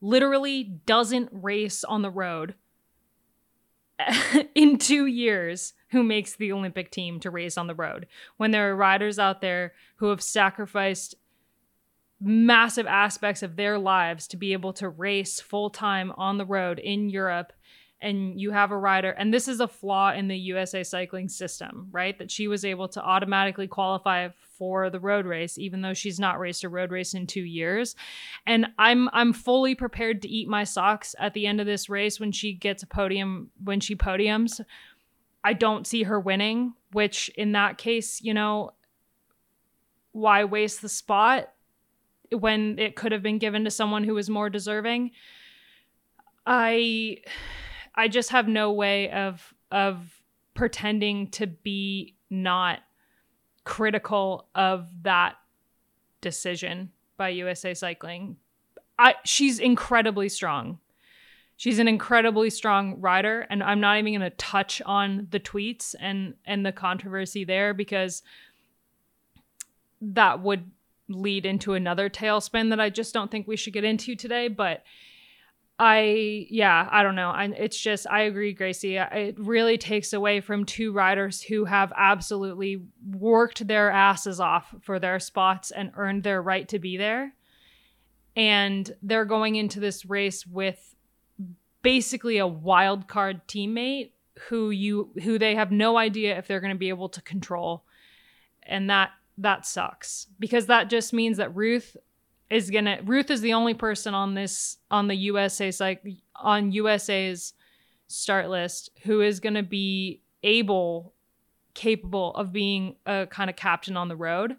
literally doesn't race on the road in two years who makes the Olympic team to race on the road. When there are riders out there who have sacrificed massive aspects of their lives to be able to race full time on the road in Europe and you have a rider and this is a flaw in the USA cycling system, right? That she was able to automatically qualify for the road race even though she's not raced a road race in 2 years. And I'm I'm fully prepared to eat my socks at the end of this race when she gets a podium when she podiums. I don't see her winning, which in that case, you know, why waste the spot when it could have been given to someone who was more deserving? I I just have no way of of pretending to be not critical of that decision by USA Cycling. I she's incredibly strong. She's an incredibly strong rider and I'm not even going to touch on the tweets and and the controversy there because that would lead into another tailspin that I just don't think we should get into today, but I yeah, I don't know. I, it's just I agree, Gracie. It really takes away from two riders who have absolutely worked their asses off for their spots and earned their right to be there. And they're going into this race with basically a wild card teammate who you who they have no idea if they're going to be able to control. And that that sucks. Because that just means that Ruth is gonna Ruth is the only person on this on the USA's like on USA's start list who is gonna be able capable of being a kind of captain on the road.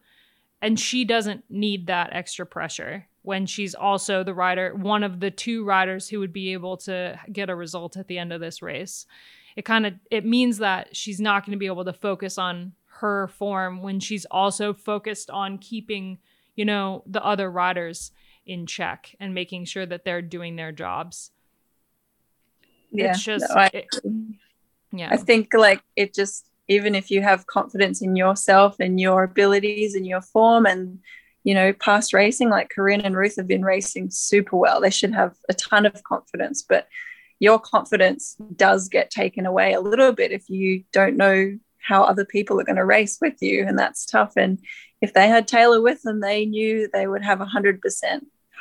And she doesn't need that extra pressure when she's also the rider one of the two riders who would be able to get a result at the end of this race. It kind of it means that she's not going to be able to focus on her form when she's also focused on keeping you know, the other riders in check and making sure that they're doing their jobs. Yeah, it's just, no, I, it, yeah. I think like it just, even if you have confidence in yourself and your abilities and your form and, you know, past racing, like Corinne and Ruth have been racing super well. They should have a ton of confidence, but your confidence does get taken away a little bit if you don't know how other people are going to race with you. And that's tough. And if they had Taylor with them, they knew they would have 100%,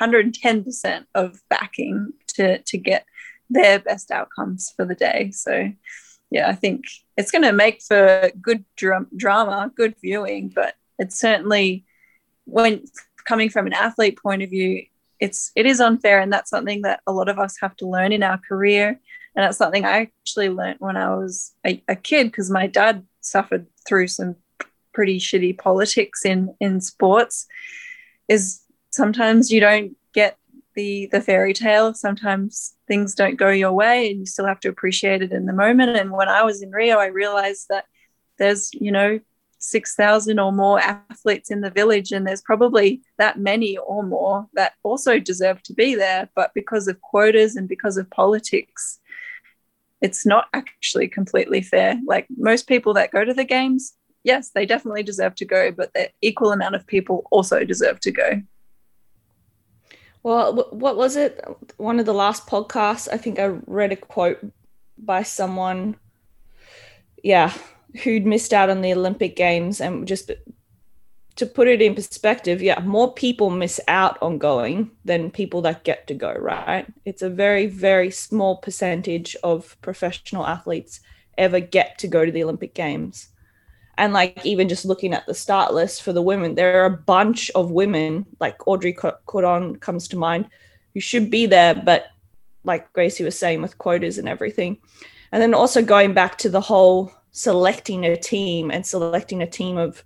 110% of backing to, to get their best outcomes for the day. So, yeah, I think it's going to make for good dra- drama, good viewing, but it's certainly when coming from an athlete point of view, it's it is unfair, and that's something that a lot of us have to learn in our career. And that's something I actually learned when I was a, a kid because my dad suffered through some pretty shitty politics in in sports is sometimes you don't get the the fairy tale. Sometimes things don't go your way and you still have to appreciate it in the moment. And when i was in rio i realized that there's you know 6000 or more athletes in the village and there's probably that many or more that also deserve to be there. But because of quotas and because of politics it's not actually completely fair like most people that go to the games yes, they definitely deserve to go, but the equal amount of people also deserve to go. Well, what was it? One of the last podcasts, I think I read a quote by someone, yeah, who'd missed out on the Olympic Games and just to put it in perspective, yeah, more people miss out on going than people that get to go, right? It's a very, very small percentage of professional athletes ever get to go to the Olympic Games And like even just looking at the start list for the women, there are a bunch of women, like Audrey Cordon comes to mind, who should be there, but like Gracie was saying with quotas and everything. And then also going back to the whole selecting a team and selecting a team of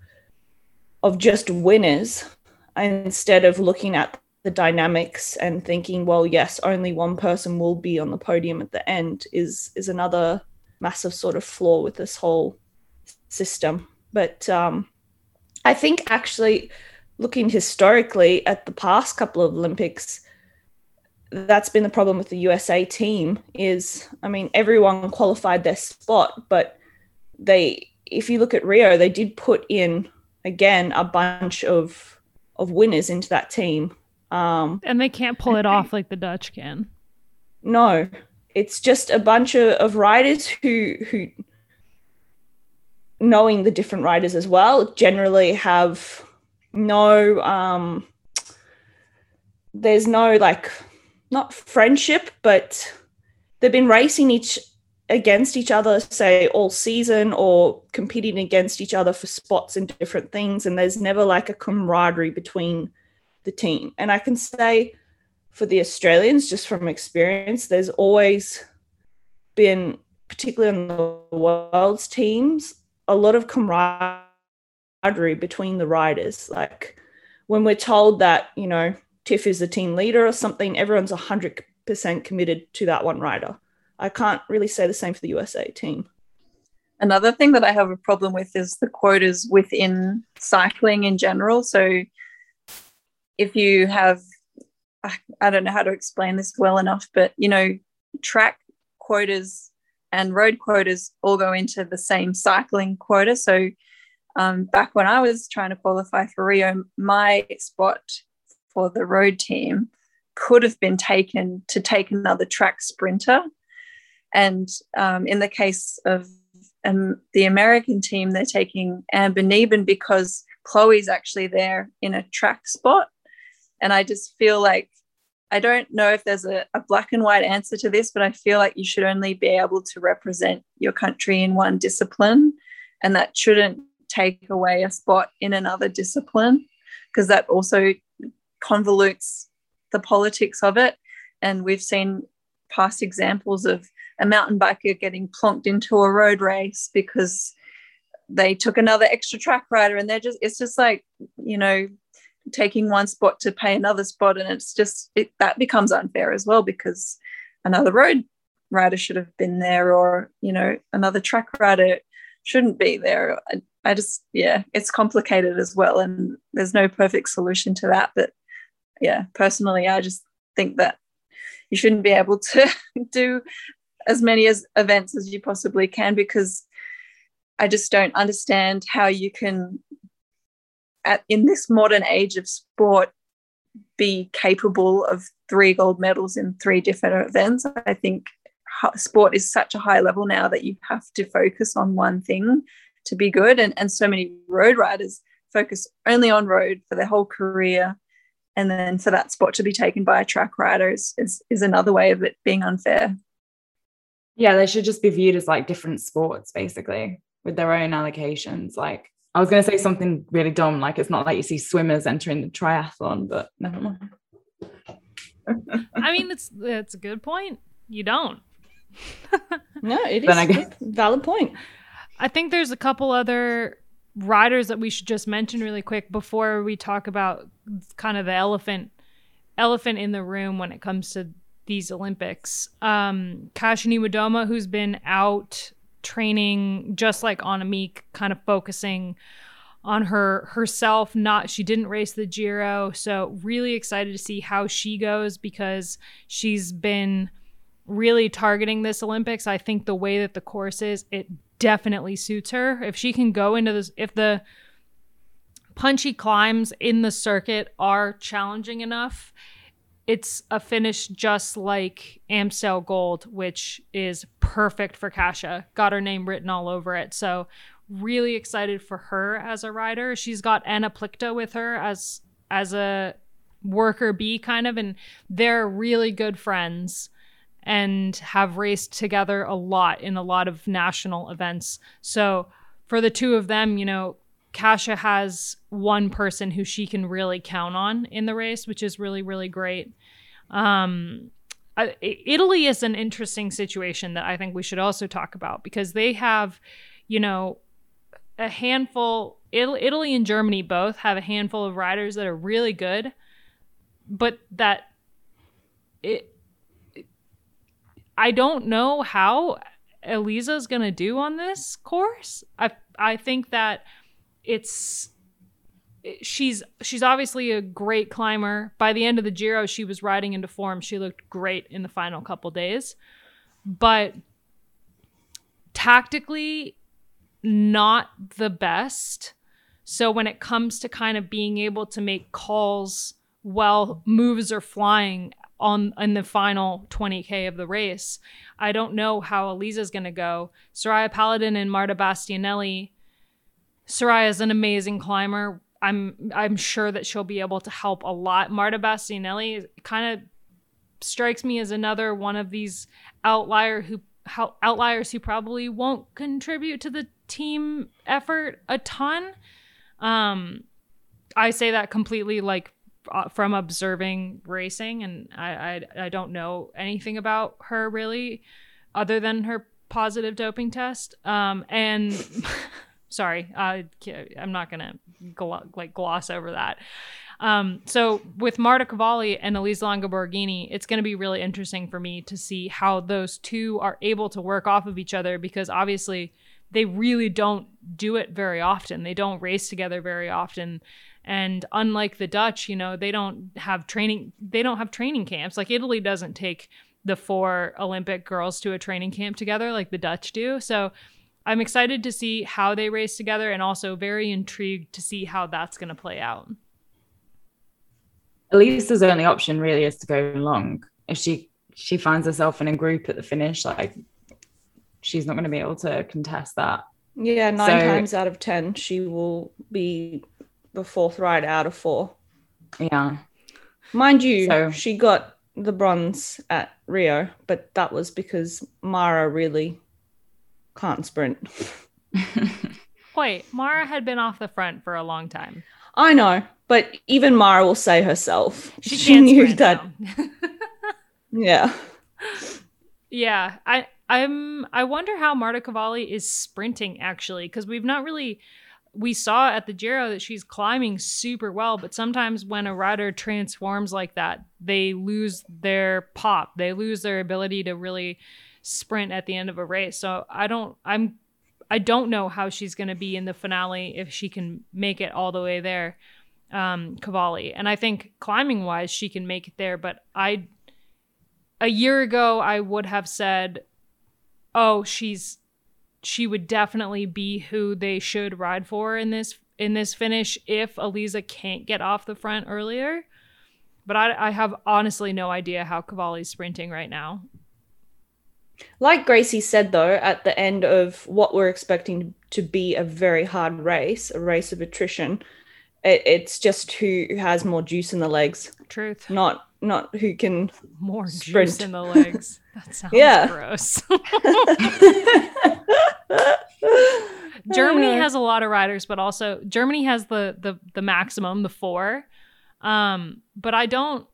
of just winners instead of looking at the dynamics and thinking, well, yes, only one person will be on the podium at the end is is another massive sort of flaw with this whole system. But um, I think actually looking historically at the past couple of Olympics, that's been the problem with the USA team is I mean everyone qualified their spot, but they if you look at Rio, they did put in again a bunch of of winners into that team. Um, and they can't pull it off like the Dutch can. No, it's just a bunch of, of riders who who knowing the different riders as well generally have no um there's no like not friendship but they've been racing each against each other, say all season, or competing against each other for spots and different things. And there's never like a camaraderie between the team. And I can say for the Australians, just from experience, there's always been, particularly on the world's teams, a lot of camaraderie between the riders. Like when we're told that, you know, Tiff is the team leader or something, everyone's 100% committed to that one rider I can't really say the same for the USA team. Another thing that I have a problem with is the quotas within cycling in general. So if you have, I don't know how to explain this well enough, but you know, track quotas and road quotas all go into the same cycling quota. So um, back when I was trying to qualify for Rio, my spot for the road team could have been taken to take another track sprinter and um, in the case of um, the American team, they're taking Amber Neben because Chloe's actually there in a track spot. And I just feel like I don't know if there's a, a, black and white answer to this, but I feel like you should only be able to represent your country in one discipline. And that shouldn't take away a spot in another discipline because that also convolutes the politics of it. And we've seen past examples of a mountain biker getting plonked into a road race because they took another extra track rider and they're just it's just like you know taking one spot to pay another spot and it's just it, that becomes unfair as well because another road rider should have been there or you know another track rider shouldn't be there. I, I just yeah it's complicated as well and there's no perfect solution to that. But yeah personally i just think that you shouldn't be able to do as many as events as you possibly can because I just don't understand how you can at in this modern age of sport be capable of three gold medals in three different events. I think sport is such a high level now that you have to focus on one thing to be good. And, and so many road riders focus only on road for their whole career. And then for that spot to be taken by a track rider is, is, is another way of it being unfair. Yeah, they should just be viewed as like different sports, basically, with their own allocations. Like, I was going to say something really dumb, like it's not like you see swimmers entering the triathlon, but never mind. I mean, it's it's a good point. You don't. no, it is a valid point. I think there's a couple other riders that we should just mention really quick before we talk about kind of the elephant elephant in the room when it comes to these Olympics. Um, Kasia Niewiadoma, who's been out training just like Annemiek, kind of focusing on her herself. Not she didn't race the Giro, so really excited to see how she goes because she's been really targeting this Olympics. I think the way that the course is, it definitely suits her. If she can go into this, if the punchy climbs in the circuit are challenging enough it's a finish just like Amstel Gold, which is perfect for Kasia. Got her name written all over it. So really excited for her as a rider. She's got Anna Plichta with her as as a worker bee kind of, and they're really good friends and have raced together a lot in a lot of national events. So for the two of them, you know, Kasia has one person who she can really count on in the race, which is really, really great. Um, Italy is an interesting situation that I think we should also talk about because they have, you know, a handful. Italy and Germany both have a handful of riders that are really good, but that it. I don't know how Elisa's gonna do on this course. I I think that it's she's she's obviously a great climber. By the end of the Giro, she was riding into form. She looked great in the final couple days. But tactically not the best. So when it comes to kind of being able to make calls while moves are flying on in the final 20k of the race, I don't know how Elisa's going to go. Soraya Paladin and Marta Bastianelli. Soraya is an amazing climber. I'm I'm sure that she'll be able to help a lot. Marta Bastianelli kind of strikes me as another one of these outlier who outliers who probably won't contribute to the team effort a ton. Um, I say that completely like uh, from observing racing, and I, I I don't know anything about her really, other than her positive doping test. Um, and sorry, uh, I'm not gonna gl- like gloss over that. Um, so with Marta Cavalli and Elisa Longo Borghini, it's going to be really interesting for me to see how those two are able to work off of each other because obviously they really don't do it very often. They don't race together very often. And unlike the Dutch, you know, they don't have training they don't have training camps. Like Italy doesn't take the four Olympic girls to a training camp together like the Dutch do. So I'm excited to see how they race together and also very intrigued to see how that's going to play out. Elisa's only option really is to go long. If she she finds herself in a group at the finish, like she's not going to be able to contest that. Yeah, nine so, times out of ten, she will be the fourth ride out of four. Yeah. Mind you, so, she got the bronze at Rio, but that was because Mara really can't sprint. Wait, Mara had been off the front for a long time. I know, but even Mara will say herself she, she knew that. yeah. Yeah, I I'm I wonder how Marta Cavalli is sprinting actually because we've not really we saw at the Giro that she's climbing super well, but sometimes when a rider transforms like that, they lose their pop. They lose their ability to really sprint at the end of a race. So I don't I'm I don't know how she's going to be in the finale if she can make it all the way there. Um Cavalli. And I think climbing wise she can make it there, but I a year ago I would have said oh, she's she would definitely be who they should ride for in this in this finish if Elisa can't get off the front earlier. But I, I have honestly no idea how Cavalli's sprinting right now. Like Gracie said, though, at the end of what we're expecting to be a very hard race, a race of attrition, it, it's just who has more juice in the legs. Truth. Not not who can more sprint. juice in the legs. That sounds yeah. gross. Germany has a lot of riders, but also Germany has the the the maximum, the four. Um, but I don't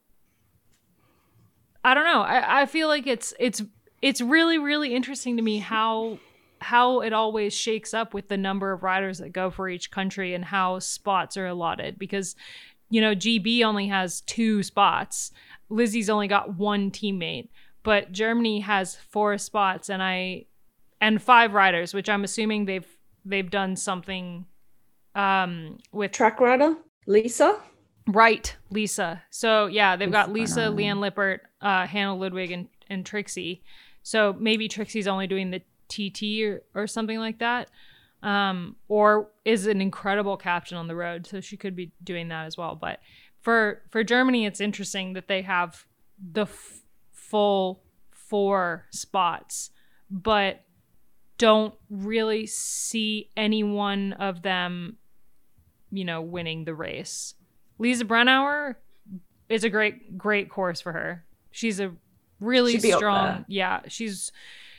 I don't know. I, I feel like it's it's it's really, really interesting to me how how it always shakes up with the number of riders that go for each country and how spots are allotted because you know GB only has two spots. Lizzie's only got one teammate but Germany has four spots and I and five riders, which I'm assuming they've they've done something um with track rider Lisa. Right, Lisa. So yeah, they've got Lisa, Liane Lippert, uh, Hannah Ludwig, and and Trixi. So maybe Trixi's only doing the TT or, or something like that. Um, or is an incredible captain on the road, so she could be doing that as well. But for for Germany, it's interesting that they have the f- full four spots, but don't really see any one of them, you know, winning the race. Lisa Brennauer is a great, great course for her. She's a really strong. Yeah, she's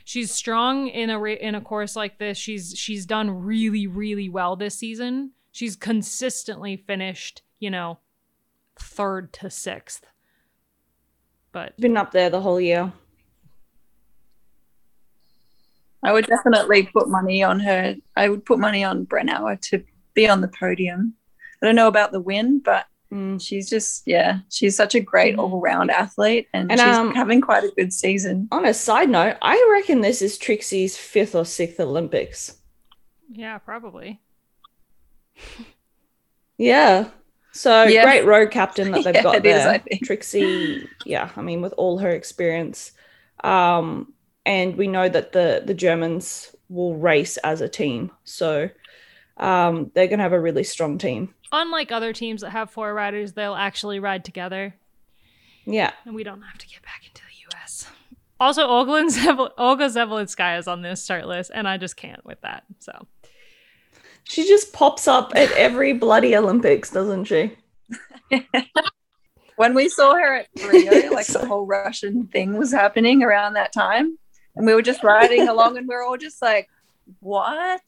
she's strong in a in a course like this. She's she's done really really well this season. She's consistently finished, you know, third to sixth. But been up there the whole year. I would definitely put money on her. I would put money on Brennauer to be on the podium. I don't know about the win, but mm. she's just yeah, she's such a great mm. all-round athlete, and, and she's um, having quite a good season. On a side note, I reckon this is Trixi's fifth or sixth Olympics. Yeah, probably. yeah. So yeah. great road captain that they've yeah, got there. Is, Trixi, yeah, I mean, with all her experience. Um, and we know that the the Germans will race as a team. So um, they're going to have a really strong team. Unlike other teams that have four riders, they'll actually ride together. Yeah. And we don't have to get back into the US. Also, Olga, Zevel- Olga Zabelinskaya is on this start list, and I just can't with that. So she just pops up at every bloody Olympics, doesn't she? when we saw her at Rio, like the whole Russian thing was happening around that time, and we were just riding along, and we are all just like, "What?"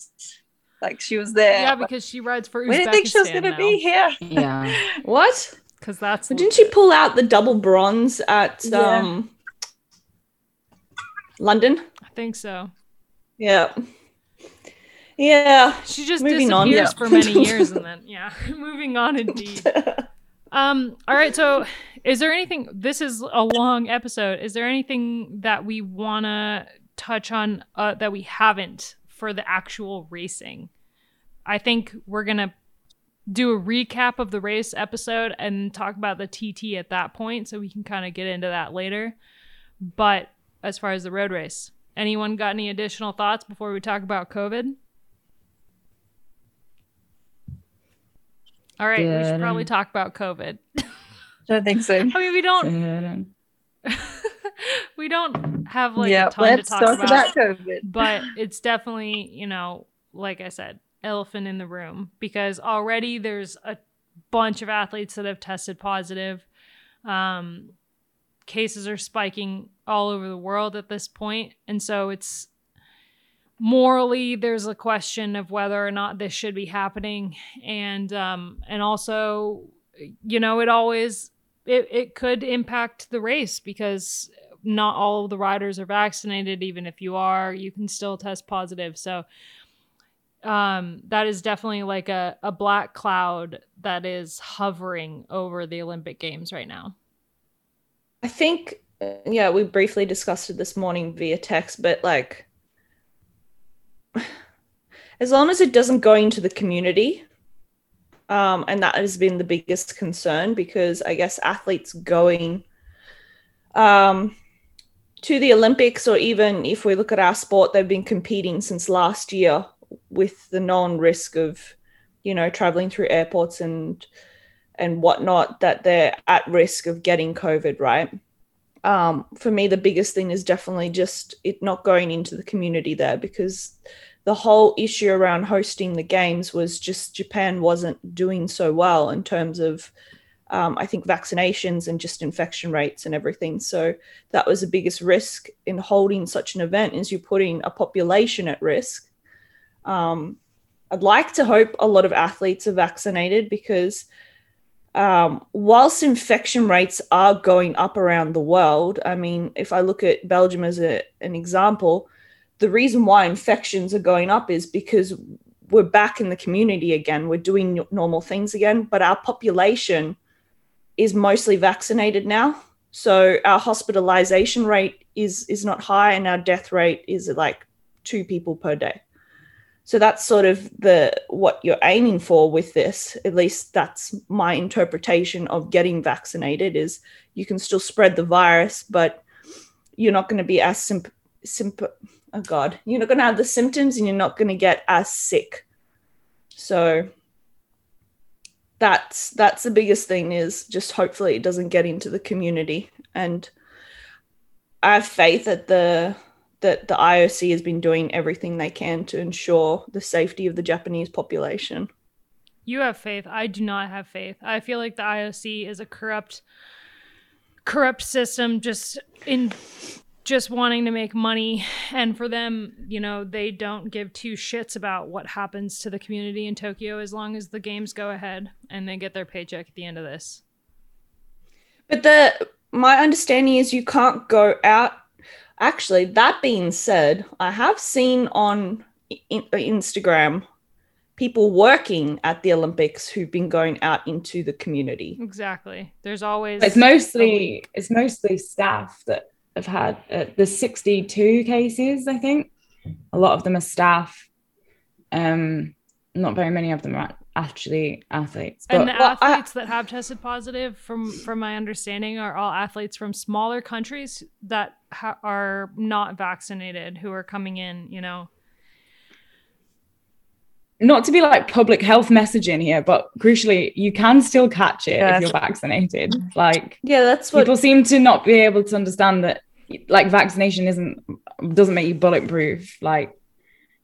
Like she was there. Yeah, because she rides for. Uzbekistan we didn't think she was going to be here. Yeah. what? Because that's. But didn't she pull out the double bronze at yeah. um, London? I think so. Yeah. Yeah. She just moving disappears on. for many years and then yeah, moving on indeed. um all right, so is there anything this is a long episode. Is there anything that we want to touch on uh, that we haven't for the actual racing. I think we're going to do a recap of the race episode and talk about the TT at that point so we can kind of get into that later. But as far as the road race, anyone got any additional thoughts before we talk about COVID? All right, we should probably talk about COVID. I think so. I mean, we don't. we don't have like a ton to talk, talk about, about COVID. but it's definitely you know like I said, elephant in the room because already there's a bunch of athletes that have tested positive. Um, cases are spiking all over the world at this point, and so it's morally there's a question of whether or not this should be happening, and um, and also you know it always it, it could impact the race because not all of the riders are vaccinated. Even if you are, you can still test positive. So um, that is definitely like a, a black cloud that is hovering over the Olympic Games right now. I think, uh, yeah, we briefly discussed it this morning via text, but like, as long as it doesn't go into the community, um, and that has been the biggest concern because I guess athletes going um, to the Olympics, or even if we look at our sport, they've been competing since last year with the known risk of, you know, traveling through airports and and whatnot, that they're at risk of getting COVID, right? Um, for me, the biggest thing is definitely just it not going into the community there because the whole issue around hosting the games was just Japan wasn't doing so well in terms of um, I think vaccinations and just infection rates and everything. So that was the biggest risk in holding such an event is you're putting a population at risk. Um, I'd like to hope a lot of athletes are vaccinated because um, whilst infection rates are going up around the world, I mean, if I look at Belgium as a, an example, the reason why infections are going up is because we're back in the community again. We're doing normal things again, but our population is mostly vaccinated now. So our hospitalization rate is is not high and our death rate is like two people per day. So that's sort of the what you're aiming for with this. At least that's my interpretation of getting vaccinated is you can still spread the virus, but you're not going to be as simp, simp oh god, you're not going to have the symptoms and you're not going to get as sick. So that's that's the biggest thing is just hopefully it doesn't get into the community. And i have faith that the that the ioc has been doing everything they can to ensure the safety of the japanese population. You have faith. I do not have faith. I feel like the ioc is a corrupt corrupt system just in just wanting to make money. And for them you know they don't give two shits about what happens to the community in tokyo as long as the games go ahead and they get their paycheck at the end of this. But the my understanding is you can't go out. Actually that being said i have seen on uh, instagram people working at the olympics who've been going out into the community. Exactly. There's always it's mostly it's mostly staff that have had uh, the 62 cases, I think. A lot of them are staff. Um, not very many of them are actually athletes. But, and the well, athletes I, that have tested positive, from from my understanding, are all athletes from smaller countries that ha- are not vaccinated who are coming in. You know, not to be like public health messaging here, but crucially, you can still catch it yeah. if you're vaccinated. Like, yeah, that's what people seem to not be able to understand that like vaccination isn't doesn't make you bulletproof like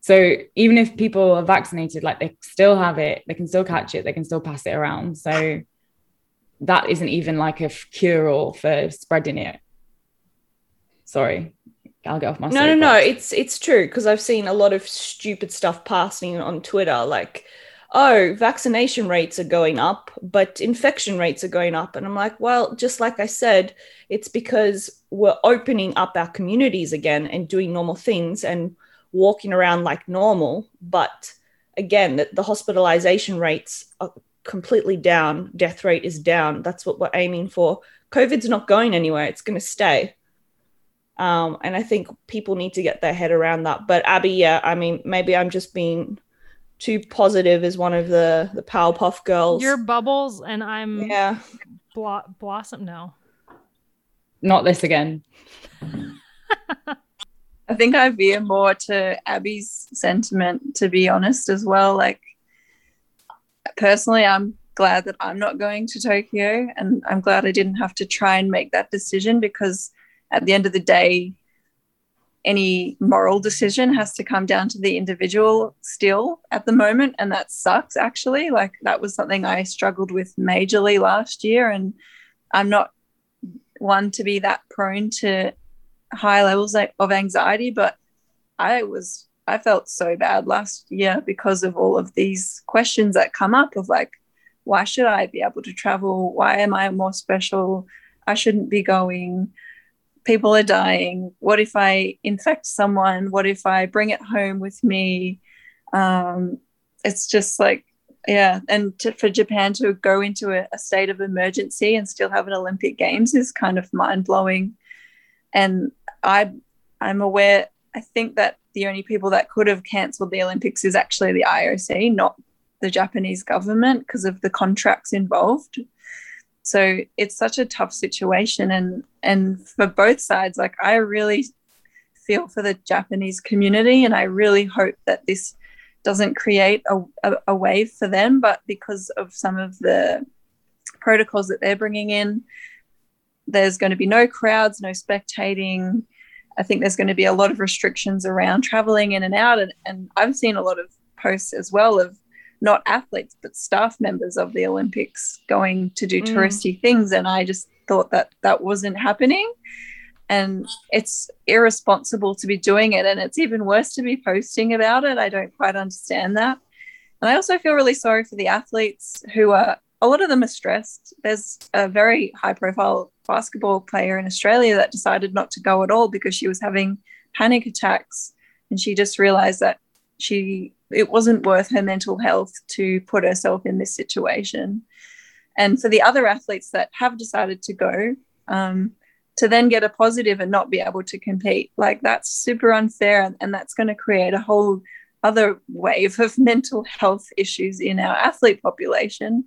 so even if people are vaccinated like they still have it they can still catch it they can still pass it around. So that isn't even like a cure all for spreading it. Sorry I'll get off my no no no it's it's true because I've seen a lot of stupid stuff passing on Twitter like oh, vaccination rates are going up, but infection rates are going up. And I'm like, well, just like I said, it's because we're opening up our communities again and doing normal things and walking around like normal. But again, the, the hospitalization rates are completely down, death rate is down. That's what we're aiming for. COVID's not going anywhere, it's going to stay. Um, and I think people need to get their head around that. But Abby, yeah, I mean, maybe I'm just being too positive as one of the the Powerpuff Girls. Your bubbles, and I'm yeah blo- blossom. No, not this again. I think I veer more to Abby's sentiment, to be honest, as well. Like, personally, I'm glad that I'm not going to Tokyo, and I'm glad I didn't have to try and make that decision because at the end of the day, any moral decision has to come down to the individual still at the moment and that sucks actually. Like that was something i struggled with majorly last year and i'm not one to be that prone to high levels of anxiety but i was i felt so bad last year because of all of these questions that come up of like why should i be able to travel? Why am i more special? I shouldn't be going people are dying. What if I infect someone? What if I bring it home with me? Um, it's just like, yeah. And to, for Japan to go into a, a, state of emergency and still have an Olympic Games is kind of mind blowing. And I, I'm aware. I think that the only people that could have cancelled the Olympics is actually the IOC, not the Japanese government, because of the contracts involved so it's such a tough situation and and for both sides like i really feel for the japanese community and i really hope that this doesn't create a, a, a wave for them but because of some of the protocols that they're bringing in there's going to be no crowds no spectating. I think there's going to be a lot of restrictions around traveling in and out and, and i've seen a lot of posts as well of not athletes but staff members of the Olympics going to do mm. touristy things. And I just thought that that wasn't happening. And it's irresponsible to be doing it. And it's even worse to be posting about it. I don't quite understand that. And I also feel really sorry for the athletes who are a lot of them are stressed. There's a very high profile basketball player in Australia that decided not to go at all because she was having panic attacks. And she just realized that she it wasn't worth her mental health to put herself in this situation. And for the other athletes that have decided to go, um, to then get a positive and not be able to compete, like that's super unfair. And, and that's going to create a whole other wave of mental health issues in our athlete population.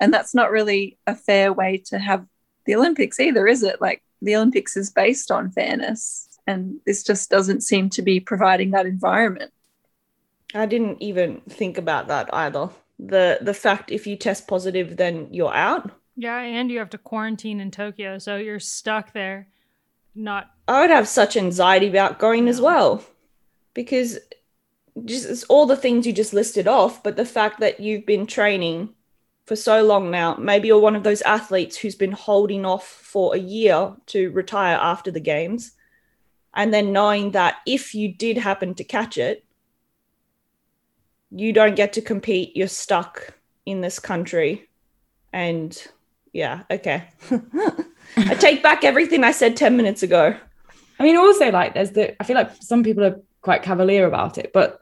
And that's not really a fair way to have the Olympics either, is it? Like the Olympics is based on fairness. And this just doesn't seem to be providing that environment. I didn't even think about that either. The the fact if you test positive then you're out. Yeah, and you have to quarantine in Tokyo, so you're stuck there. Not I would have such anxiety about going as well. Because just all the things you just listed off, but the fact that you've been training for so long now. Maybe you're one of those athletes who's been holding off for a year to retire after the games. And then knowing that if you did happen to catch it, you don't get to compete, you're stuck in this country. And yeah, okay. I take back everything I said 10 minutes ago. I mean, also, like, there's the, I feel like some people are quite cavalier about it, but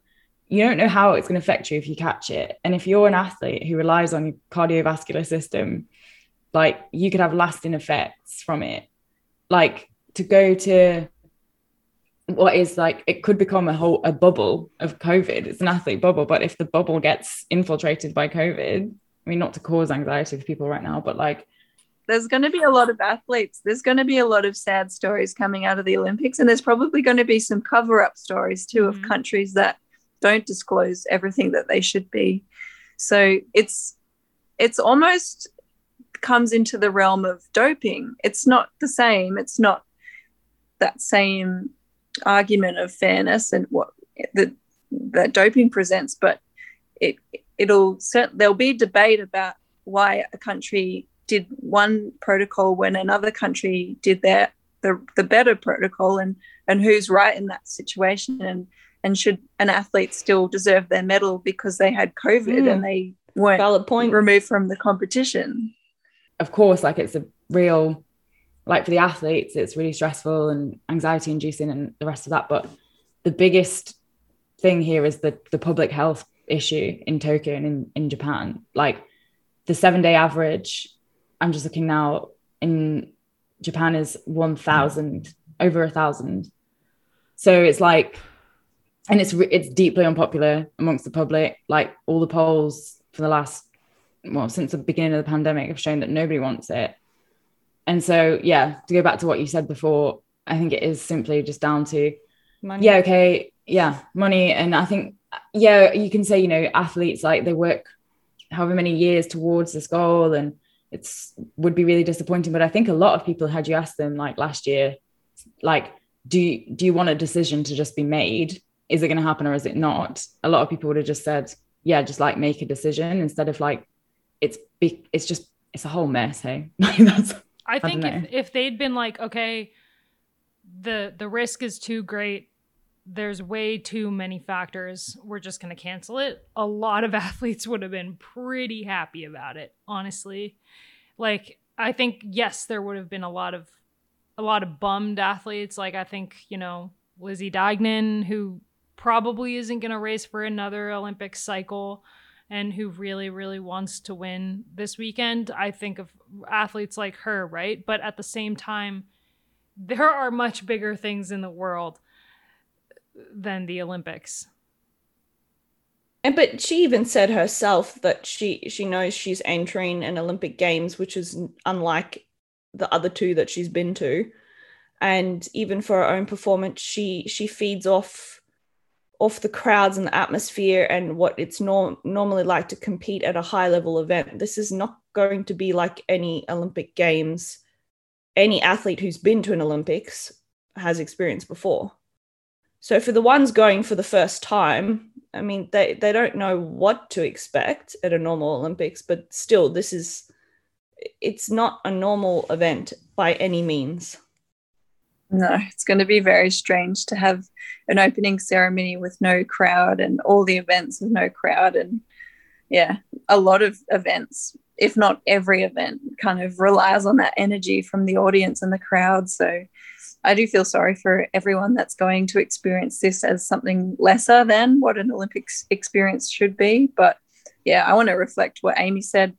you don't know how it's going to affect you if you catch it. And if you're an athlete who relies on your cardiovascular system, like, you could have lasting effects from it. Like, to go to what is like it could become a whole a bubble of covid. It's an athlete bubble but if the bubble gets infiltrated by covid i mean not to cause anxiety for people right now but like there's going to be a lot of athletes. There's going to be a lot of sad stories coming out of the olympics and there's probably going to be some cover up stories too mm-hmm. of countries that don't disclose everything that they should be. So it's it's almost comes into the realm of doping. It's not the same. It's not that same argument of fairness and what that that doping presents, but it it'll there'll be debate about why a country did one protocol when another country did their the, the better protocol and and who's right in that situation and and should an athlete still deserve their medal because they had covid mm. and they weren't valid point removed from the competition of course like it's a real like for the athletes, it's really stressful and anxiety inducing and the rest of that. But the biggest thing here is the the public health issue in Tokyo and in, in Japan. Like the seven day average, I'm just looking now in Japan is 1,000, over a thousand. So it's like, and it's it's deeply unpopular amongst the public. Like all the polls for the last, well, since the beginning of the pandemic have shown that nobody wants it and so yeah to go back to what you said before i think it is simply just down to money. yeah okay yeah money. And i think yeah you can say you know athletes like they work however many years towards this goal and it's would be really disappointing. But i think a lot of people had you ask them like last year like do you, do you want a decision to just be made? Is it going to happen or is it not? A lot of people would have just said yeah just like make a decision instead of like it's be, it's just it's a whole mess hey? That's I think if, if they'd been like, okay, the the risk is too great, there's way too many factors, we're just gonna cancel it. A lot of athletes would have been pretty happy about it, honestly. Like, I think yes, there would have been a lot of a lot of bummed athletes. Like I think, you know, Lizzie Deignan, who probably isn't gonna race for another Olympic cycle and who really, really wants to win this weekend. I think of athletes like her, right? But at the same time, there are much bigger things in the world than the Olympics. And but she even said herself that she she knows she's entering an Olympic Games, which is unlike the other two that she's been to. And even for her own performance, she she feeds off off the crowds and the atmosphere and what it's norm- normally like to compete at a high level event. This is not going to be like any Olympic Games. Any athlete who's been to an Olympics has experienced before. So for the ones going for the first time, I mean, they, they don't know what to expect at a normal Olympics, but still, this is, it's not a normal event by any means. No, it's going to be very strange to have an opening ceremony with no crowd and all the events with no crowd. And yeah, a lot of events, if not every event, kind of relies on that energy from the audience and the crowd. So I do feel sorry for everyone that's going to experience this as something lesser than what an Olympics experience should be. But yeah, I want to reflect what Amy said.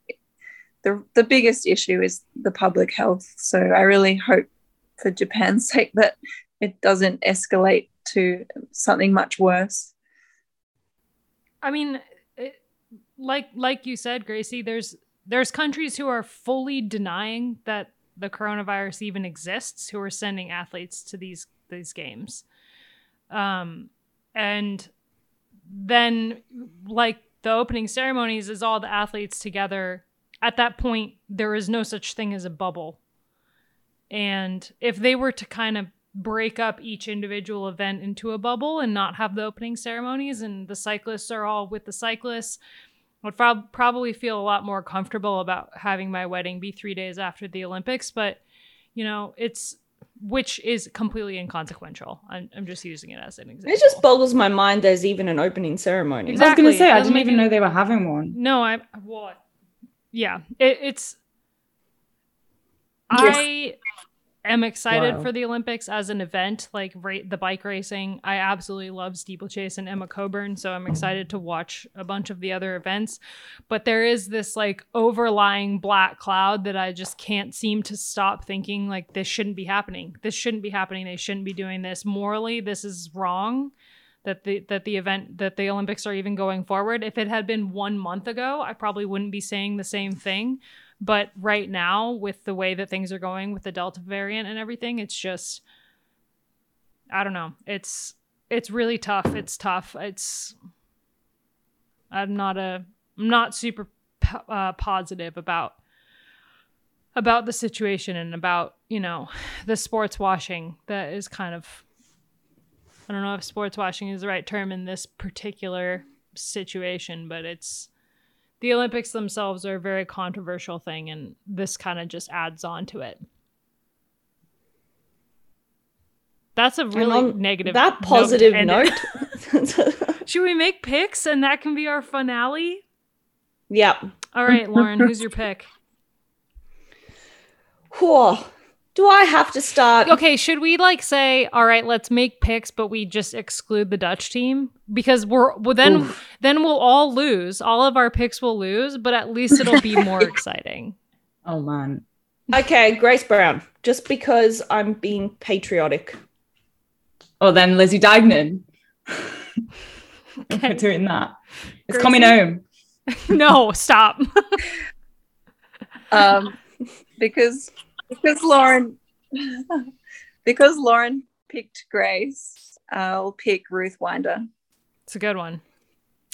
The, the biggest issue is the public health. So I really hope for Japan's sake that it doesn't escalate to something much worse. I mean, it, like like you said, Gracie, there's there's countries who are fully denying that the coronavirus even exists, who are sending athletes to these these games, um, and then like the opening ceremonies is all the athletes together. At that point, there is no such thing as a bubble and if they were to kind of break up each individual event into a bubble and not have the opening ceremonies and the cyclists are all with the cyclists would prob- probably feel a lot more comfortable about having my wedding be three days after the Olympics, but you know, it's which is completely inconsequential. I'm, I'm just using it as an example. It just boggles my mind there's even an opening ceremony. Exactly. I was going to say, I didn't even know they were having one. No, I, well, yeah, it, it's, yes. I am excited wow. for the Olympics as an event, like ra- the bike racing. I absolutely love steeplechase and Emma Coburn, so I'm excited to watch a bunch of the other events. But there is this like overlying black cloud that I just can't seem to stop thinking like this shouldn't be happening. This shouldn't be happening. They shouldn't be doing this. Morally, this is wrong. That the that the event that the Olympics are even going forward. If it had been one month ago, I probably wouldn't be saying the same thing. But right now, with the way that things are going with the Delta variant and everything, it's just I don't know. It's it's really tough. It's tough. It's I'm not a I'm not super uh, positive about about the situation and about you know the sports washing that is kind of I don't know if sports washing is the right term in this particular situation, but it's the Olympics themselves are a very controversial thing, and this kind of just adds on to it. That's a really negative. That positive note. note. Should we make picks and that can be our finale? Yep. All right, Loren, who's your pick? Whoa. Do I have to start? Okay, should we like say, all right, let's make picks, but we just exclude the Dutch team because we're well, then Oof. then we'll all lose. All of our picks will lose, but at least it'll be more exciting. Oh man. Okay, Grace Brown. Just because I'm being patriotic. Oh, then Lizzie Deignan. okay. doing that. It's Gracie? coming home. no, stop. um, because because Loren because Loren picked Grace, I'll pick Ruth Winder. It's a good one.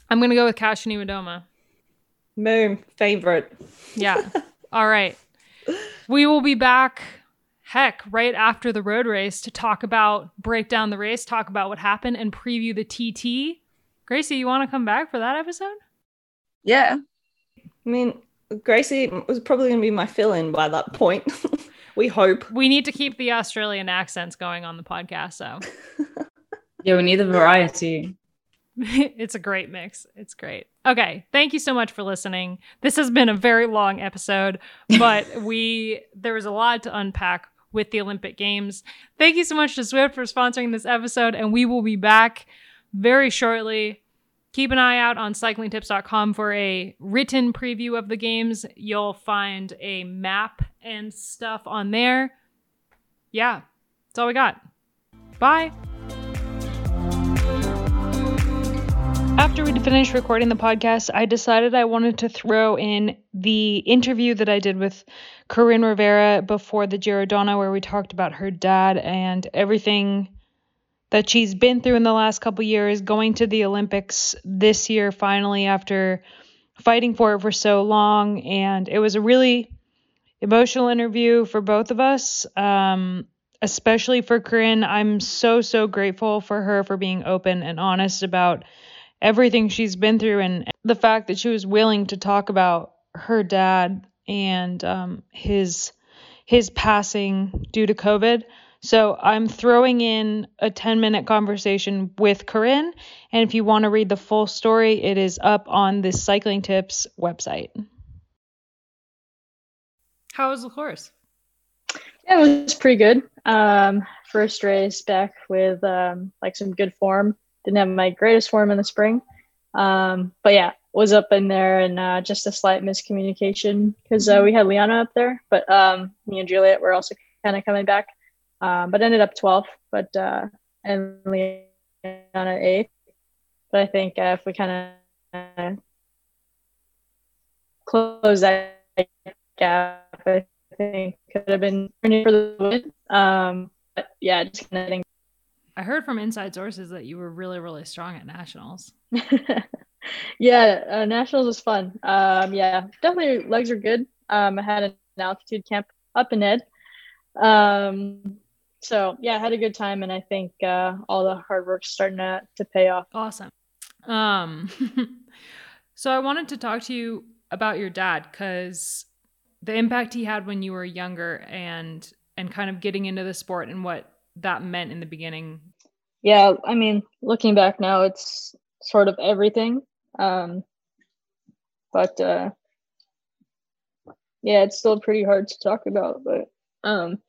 I'm gonna go with Kasia Niewiadoma. Moon favorite. Yeah. All right. We will be back heck right after the road race to talk about break down the race, talk about what happened, and preview the TT. Gracie, you want to come back for that episode? Yeah. I mean, Gracie was probably going to be my fill in by that point. we hope. We need to keep the Australian accents going on the podcast, so. yeah, we need the variety. it's a great mix. It's great. Okay, thank you so much for listening. This has been a very long episode, but we there was a lot to unpack with the Olympic Games. Thank you so much to Zwift for sponsoring this episode, and we will be back very shortly Keep an eye out on cyclingtips.com for a written preview of the games. You'll find a map and stuff on there. Yeah, that's all we got. Bye. After we finished recording the podcast, I decided I wanted to throw in the interview that I did with Coryn Rivera before the Giro Donne, where we talked about her dad and everything that she's been through in the last couple years, going to the Olympics this year finally after fighting for it for so long. And it was a really emotional interview for both of us, um, especially for Coryn. I'm so, so grateful for her for being open and honest about everything she's been through and the fact that she was willing to talk about her dad and um, his his passing due to COVID. So I'm throwing in a 10 minute conversation with Coryn. And if you want to read the full story, it is up on the Cycling Tips website. How was the course? Yeah, it was pretty good. Um, first race back with um, like some good form. Didn't have my greatest form in the spring. Um, but yeah, was up in there and uh, just a slight miscommunication because uh, we had Liane up there, but um, me and Juliette were also kind of coming back um, but ended up 12th, but uh, and Liane eighth. But I think uh, if we kind of close that gap, I think could have been for the win. Um, but yeah, just kind of think. I heard from inside sources that you were really, really strong at nationals. yeah, uh, nationals was fun. Um, yeah, definitely legs are good. Um, I had an altitude camp up in Ed. Um, so yeah, I had a good time, and I think uh, all the hard work's starting to to pay off. Awesome. Um, So I wanted to talk to you about your dad because the impact he had when you were younger and and kind of getting into the sport and what that meant in the beginning. Yeah, I mean, looking back now, it's sort of everything. Um, but uh, yeah, it's still pretty hard to talk about. But um,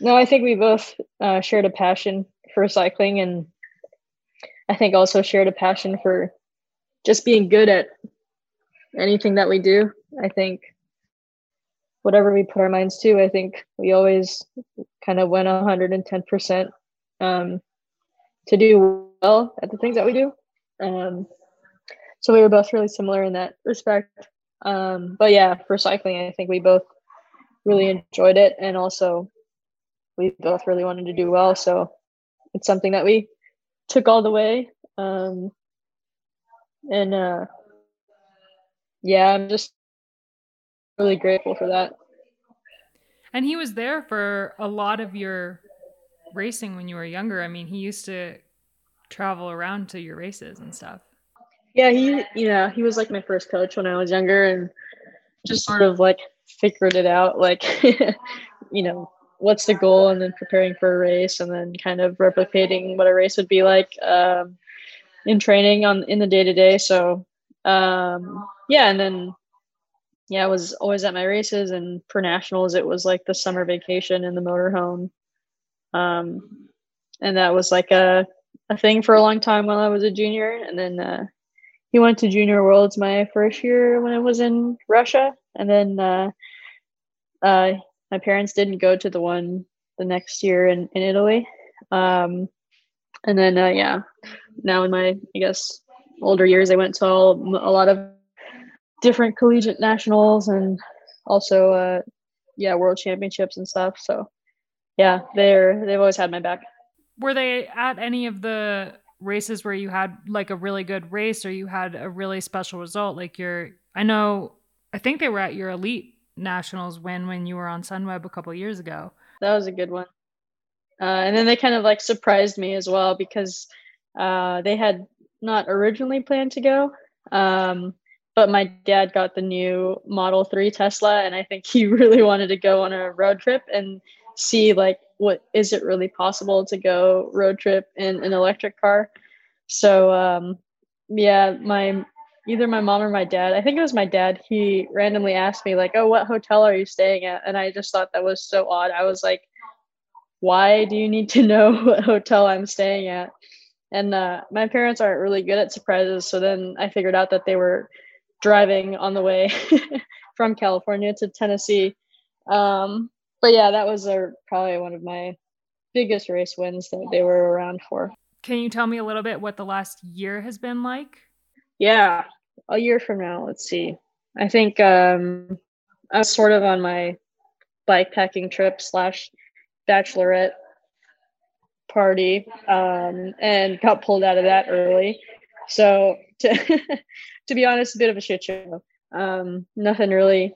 no, I think we both uh, shared a passion for cycling, and I think also shared a passion for just being good at anything that we do. I think whatever we put our minds to, I think we always kind of went 110% um, to do well at the things that we do. Um, so we were both really similar in that respect. Um, but yeah, for cycling, I think we both really enjoyed it. And also, we both really wanted to do well. So it's something that we took all the way. Um, and uh, yeah, I'm just really grateful for that. And he was there for a lot of your racing when you were younger. I mean, he used to travel around to your races and stuff. Yeah, he you know, he was like my first coach when I was younger and just sort of like figured it out like you know, what's the goal and then preparing for a race and then kind of replicating what a race would be like um, in training on in the day to day. So um, yeah, and then yeah, I was always at my races and for nationals it was like the summer vacation in the motorhome. Um, and that was like a a thing for a long time while I was a junior. And then uh, he went to Junior Worlds my first year when I was in Russia, and then uh, uh, my parents didn't go to the one the next year in in Italy. Um, and then uh, yeah, now in my I guess older years, I went to all, a lot of different collegiate nationals and also uh, yeah world championships and stuff. So yeah, they're they've always had my back. Were they at any of the races where you had like a really good race or you had a really special result? Like your, I know, I think they were at your elite nationals win when you were on Sunweb a couple years ago. That was a good one. Uh, and then they kind of like surprised me as well because uh, they had not originally planned to go. Um, but my dad got the new Model 3 Tesla, and I think he really wanted to go on a road trip and see like what is it really possible to go road trip in an electric car. So um, yeah, my either my mom or my dad, I think it was my dad, he randomly asked me like, "Oh, what hotel are you staying at?" And I just thought that was so odd. I was like, "Why do you need to know what hotel I'm staying at?" And uh, my parents aren't really good at surprises, so then I figured out that they were driving on the way from California to Tennessee. Um, but yeah, that was a, probably one of my biggest race wins that they were around for. Can you tell me a little bit what the last year has been like? Yeah, a year from now, let's see. I think um, I was sort of on my bike packing trip slash bachelorette party um, and got pulled out of that early. So to to be honest, a bit of a shit show. Um, nothing really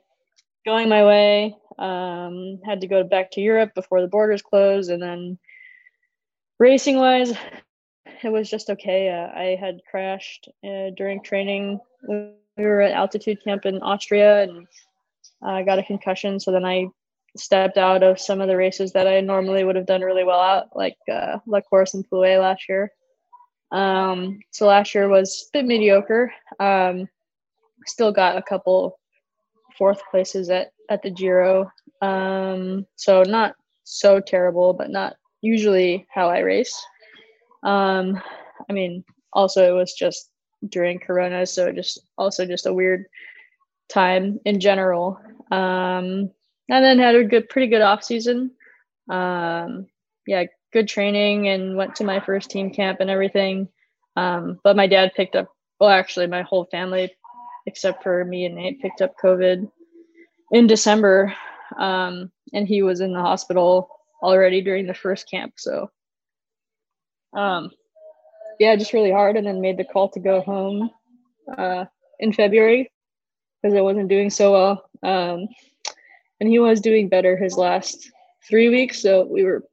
going my way. Um, had to go back to Europe before the borders closed, and then racing wise, it was just okay. Uh, I had crashed uh, during training. We were at altitude camp in Austria, and I got a concussion. So then I stepped out of some of the races that I normally would have done really well at, like uh, La Course and Plouay last year. Um, so last year was a bit mediocre. Um, still got a couple fourth places at at the Giro. Um, so not so terrible, but not usually how I race. Um, I mean, also it was just during Corona, so just also just a weird time in general. Um, and then had a good, pretty good off season. Um, yeah, good training and went to my first team camp and everything. Um, but my dad picked up, well, actually, my whole family, except for me and Nate, picked up COVID in December. Um, and he was in the hospital already during the first camp. So, um, yeah, just really hard. And then made the call to go home uh, in February because I wasn't doing so well. Um, and he was doing better his last three weeks. So we were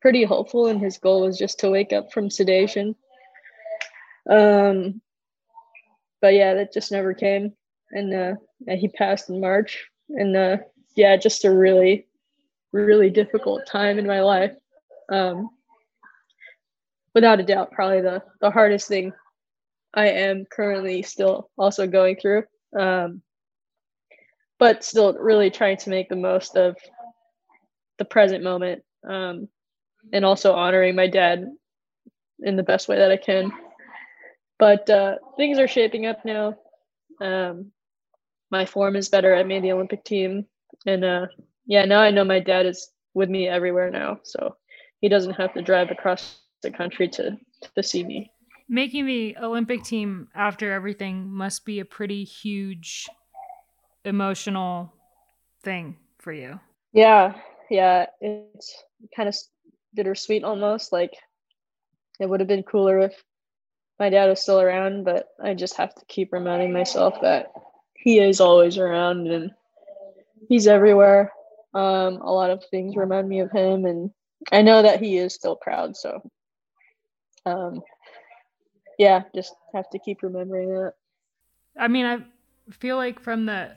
pretty hopeful, and his goal was just to wake up from sedation. Um, but yeah, that just never came. And uh, he passed in March. And uh, yeah, just a really, really difficult time in my life. Um, without a doubt, probably the, the hardest thing I am currently still also going through. Um, but still really trying to make the most of the present moment um, and also honoring my dad in the best way that I can. But uh, things are shaping up now. Um, my form is better. I made the Olympic team, and uh, yeah, now I know my dad is with me everywhere now, so he doesn't have to drive across the country to to see me. Making the Olympic team after everything must be a pretty huge emotional thing for you. Yeah, yeah, it's kind of bittersweet almost. Like it would have been cooler if my dad was still around, but I just have to keep reminding myself that he is always around and he's everywhere. Um, a lot of things remind me of him, and I know that he is still proud. So, um, yeah, just have to keep remembering that. I mean, I feel like from the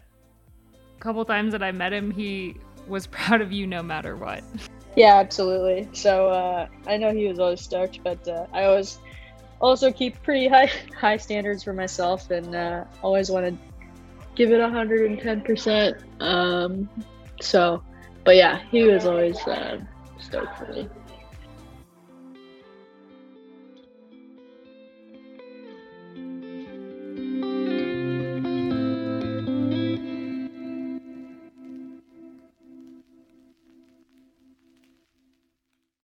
couple times that I met him, he was proud of you no matter what. Yeah, absolutely. So uh, I know he was always stoked, but uh, I always also keep pretty high high standards for myself, and uh, always want to give it hundred and ten percent. Um, so, but yeah, he was always uh, stoked for me.